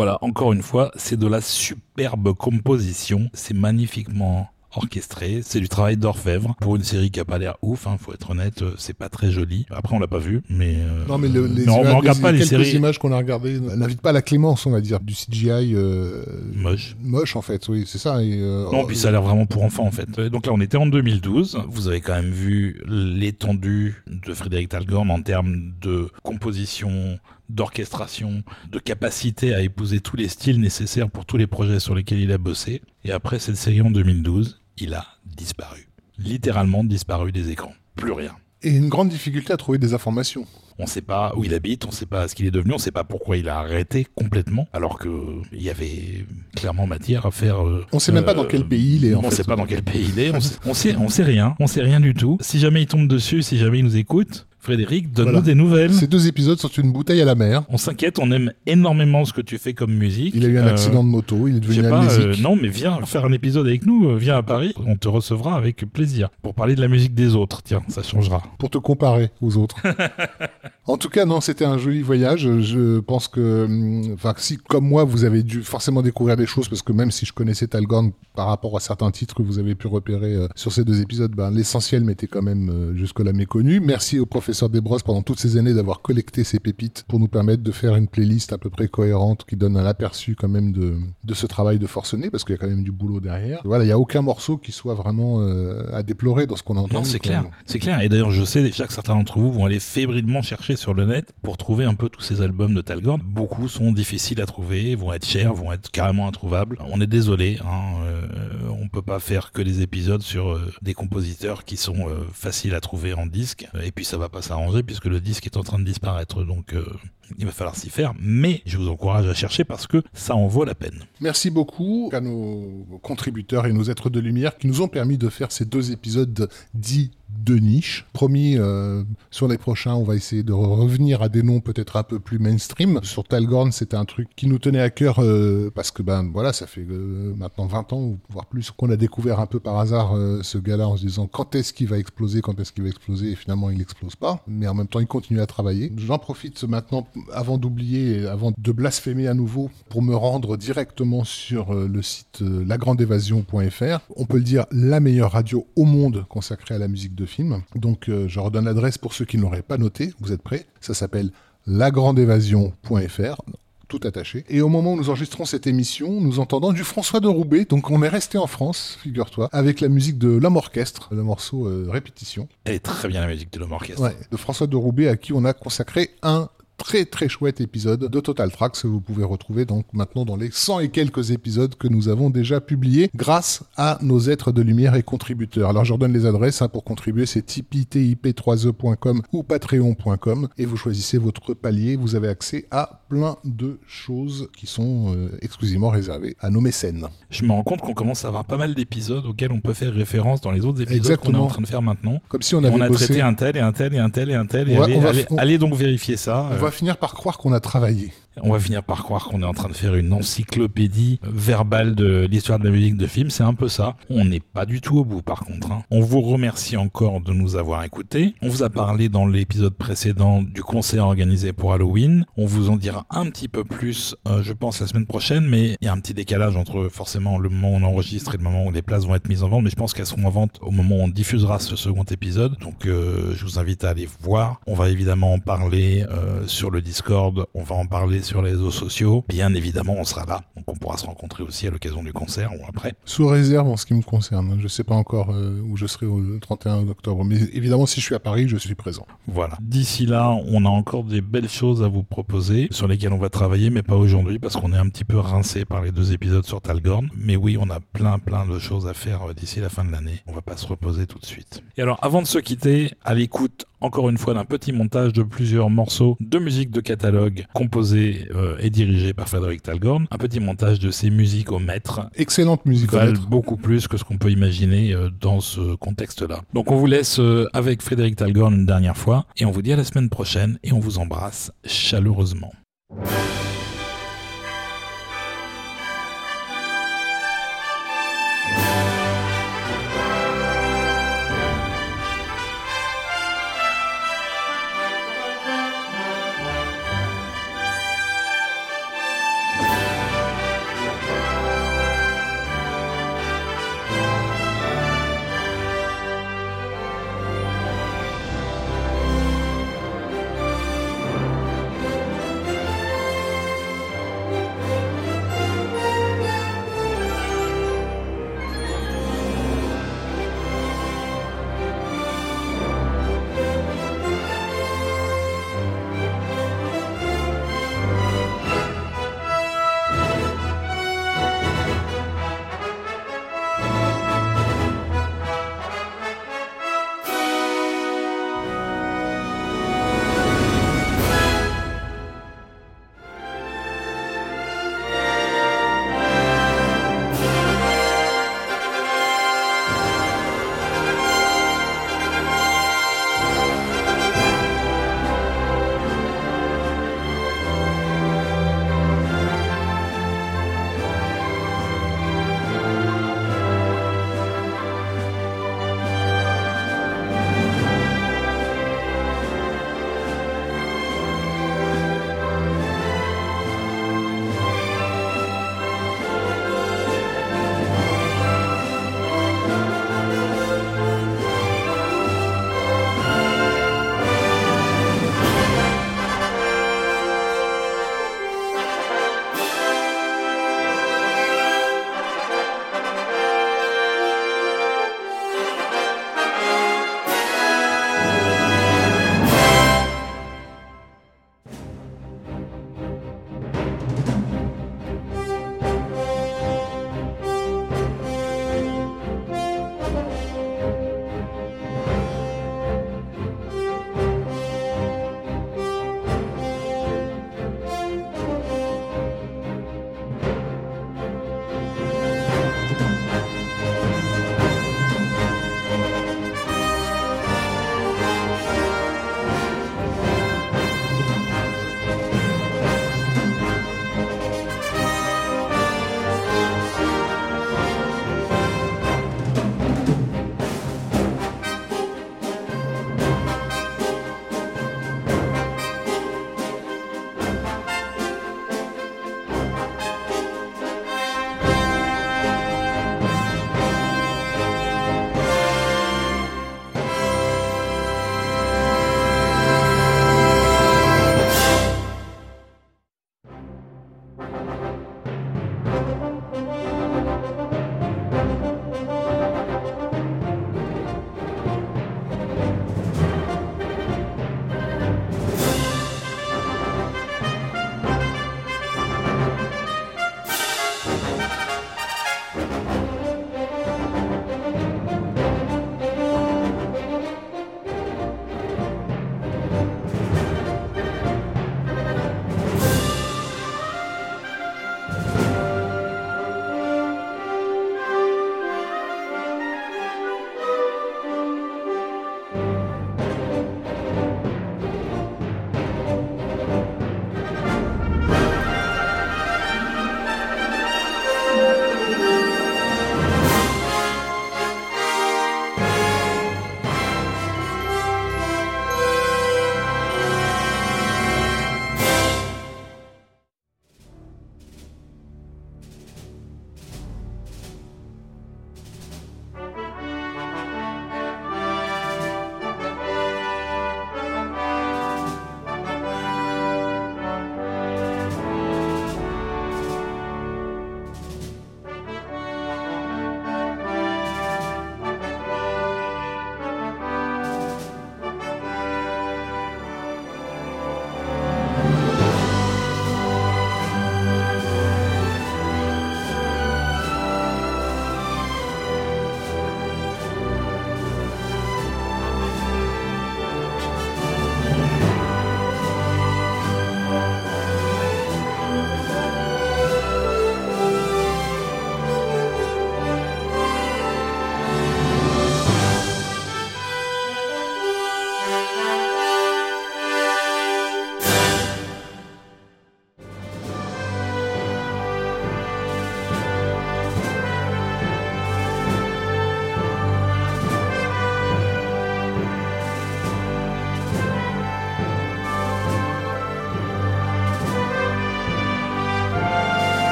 Voilà, encore une fois, c'est de la superbe composition. C'est magnifiquement orchestré. C'est du travail d'orfèvre. Pour une série qui a pas l'air ouf, hein, faut être honnête, euh, c'est pas très joli. Après, on l'a pas vu, mais. euh, Non, mais le- les, on, on images- regarde pas les quelques séries images qu'on a regardées n'invitent pas à la clémence, on va dire, du CGI euh, moches. moche en fait. Oui, c'est ça. Et, euh, Non, puis ça a l'air vraiment pour enfants en fait. Donc là, on était en 2012. Vous avez quand même vu l'étendue de Frédéric Talgorn en termes de composition, d'orchestration, de capacité à épouser tous les styles nécessaires pour tous les projets sur lesquels il a bossé. Et après cette série en 2012, il a disparu. Littéralement disparu des écrans. Plus rien. Et une grande difficulté à trouver des informations. On ne sait pas où il habite, on ne sait pas ce qu'il est devenu, on ne sait pas pourquoi il a arrêté complètement, alors qu'il y avait clairement matière à faire. Euh, on ne sait même pas dans quel pays il est. on ne sait pas dans quel pays il est. On sait, on sait, on sait rien. On sait rien du tout. Si jamais il tombe dessus, si jamais il nous écoute, Frédéric, donne-nous des nouvelles. Ces deux épisodes sont une bouteille à la mer. On s'inquiète, on aime énormément ce que tu fais comme musique. Il a eu un accident de moto, il est devenu euh, non, mais viens faire un épisode avec nous, euh, viens à Paris, on te recevra avec plaisir pour parler de la musique des autres. Tiens, ça changera. Pour te comparer aux autres. en tout cas, non, c'était un joli voyage. Je pense que, hum, enfin, si comme moi, vous avez dû forcément découvrir des choses, parce que même si je connaissais Talgorn par rapport à certains titres que vous avez pu repérer euh, sur ces deux épisodes, ben, l'essentiel m'était quand même jusque-là méconnu. Merci au professeur professeur Desbrosses pendant toutes ces années d'avoir collecté ces pépites pour nous permettre de faire une playlist à peu près cohérente qui donne un aperçu quand même de, de ce travail de forcené parce qu'il y a quand même du boulot derrière. Voilà, il n'y a aucun morceau qui soit vraiment euh, à déplorer dans ce qu'on entend. Non, c'est clair. C'est clair. Et d'ailleurs, je sais déjà que certains d'entre vous vont aller fébrilement chercher sur le net pour trouver un peu tous ces albums de Talgorn. Beaucoup sont difficiles à trouver, vont être chers, vont être carrément introuvables. On est désolé, hein, euh, on peut pas faire que des épisodes sur euh, des compositeurs qui sont faciles à trouver en disque. Et puis ça va pas s'arranger puisque le disque est en train de disparaître. Donc euh, il va falloir s'y faire. Mais je vous encourage à chercher parce que ça en vaut la peine. Merci beaucoup à nos contributeurs et nos êtres de lumière qui nous ont permis de faire ces deux épisodes dits de niche. Promis, euh, sur les prochains, on va essayer de revenir à des noms peut-être un peu plus mainstream. Sur Talgorn, c'était un truc qui nous tenait à cœur euh, parce que ben voilà, ça fait euh, maintenant 20 ans, voire plus, qu'on a découvert un peu par hasard ce gars-là en se disant quand est-ce qu'il va exploser, quand est-ce qu'il va exploser, et finalement il n'explose pas. Mais en même temps, il continue à travailler. J'en profite maintenant, avant d'oublier, avant de blasphémer à nouveau, pour me rendre directement sur le site lagrandeévasion.fr. On peut le dire, la meilleure radio au monde consacrée à la musique de film. Donc euh, je redonne l'adresse pour ceux qui ne l'auraient pas noté. Vous êtes prêts? Ça s'appelle lagrandeévasion.fr tout attaché. Et au moment où nous enregistrons cette émission, nous entendons du François de Roubaix. Donc on est resté en France, figure-toi, avec la musique de l'homme orchestre, le morceau euh, répétition. Elle est très bien la musique de l'homme orchestre. Ouais, de François de Roubaix à qui on a consacré un très très chouette épisode de Total Tracks. Vous pouvez retrouver donc maintenant dans les 100 et quelques épisodes que nous avons déjà publiés grâce à nos êtres de lumière et contributeurs. Alors je redonne les adresses hein, pour contribuer, c'est tipeee, tip3e.com ou patreon.com et vous choisissez votre palier. Vous avez accès à plein de choses qui sont euh, exclusivement réservées à nos mécènes. Je me rends compte qu'on commence à avoir pas mal d'épisodes auxquels on peut faire référence dans les autres épisodes qu'on est en train de faire maintenant. Comme si on avait on a traité un tel et un tel et un tel et un tel. Et allez, donc vérifier ça finir par croire qu'on a travaillé on va finir par croire qu'on est en train de faire une encyclopédie verbale de l'histoire de la musique de film. C'est un peu ça. On n'est pas du tout au bout, par contre. Hein. On vous remercie encore de nous avoir écoutés. On vous a parlé dans l'épisode précédent du concert organisé pour Halloween. On vous en dira un petit peu plus, euh, je pense, la semaine prochaine, mais il y a un petit décalage entre forcément le moment où on enregistre et le moment où les places vont être mises en vente. Mais je pense qu'elles seront en vente au moment où on diffusera ce second épisode. Donc, euh, je vous invite à aller voir. On va évidemment en parler euh, sur le Discord. On va en parler sur les réseaux sociaux. Bien évidemment, on sera là. Donc on pourra se rencontrer aussi à l'occasion du concert ou après. Sous réserve en ce qui me concerne. Je ne sais pas encore euh, où je serai au 31 octobre. Mais évidemment, si je suis à Paris, je suis présent. Voilà. D'ici là, on a encore des belles choses à vous proposer sur lesquelles on va travailler, mais pas aujourd'hui parce qu'on est un petit peu rincé par les deux épisodes sur Talgorn. Mais oui, on a plein plein de choses à faire euh, d'ici la fin de l'année. On va pas se reposer tout de suite. Et alors, avant de se quitter, à l'écoute encore une fois d'un petit montage de plusieurs morceaux de musique de catalogue composés euh, et dirigés par Frédéric Talgorn. Un petit montage de ces musiques au maître. Excellente musique valent beaucoup plus que ce qu'on peut imaginer euh, dans ce contexte-là. Donc on vous laisse euh, avec Frédéric Talgorn une dernière fois et on vous dit à la semaine prochaine et on vous embrasse chaleureusement.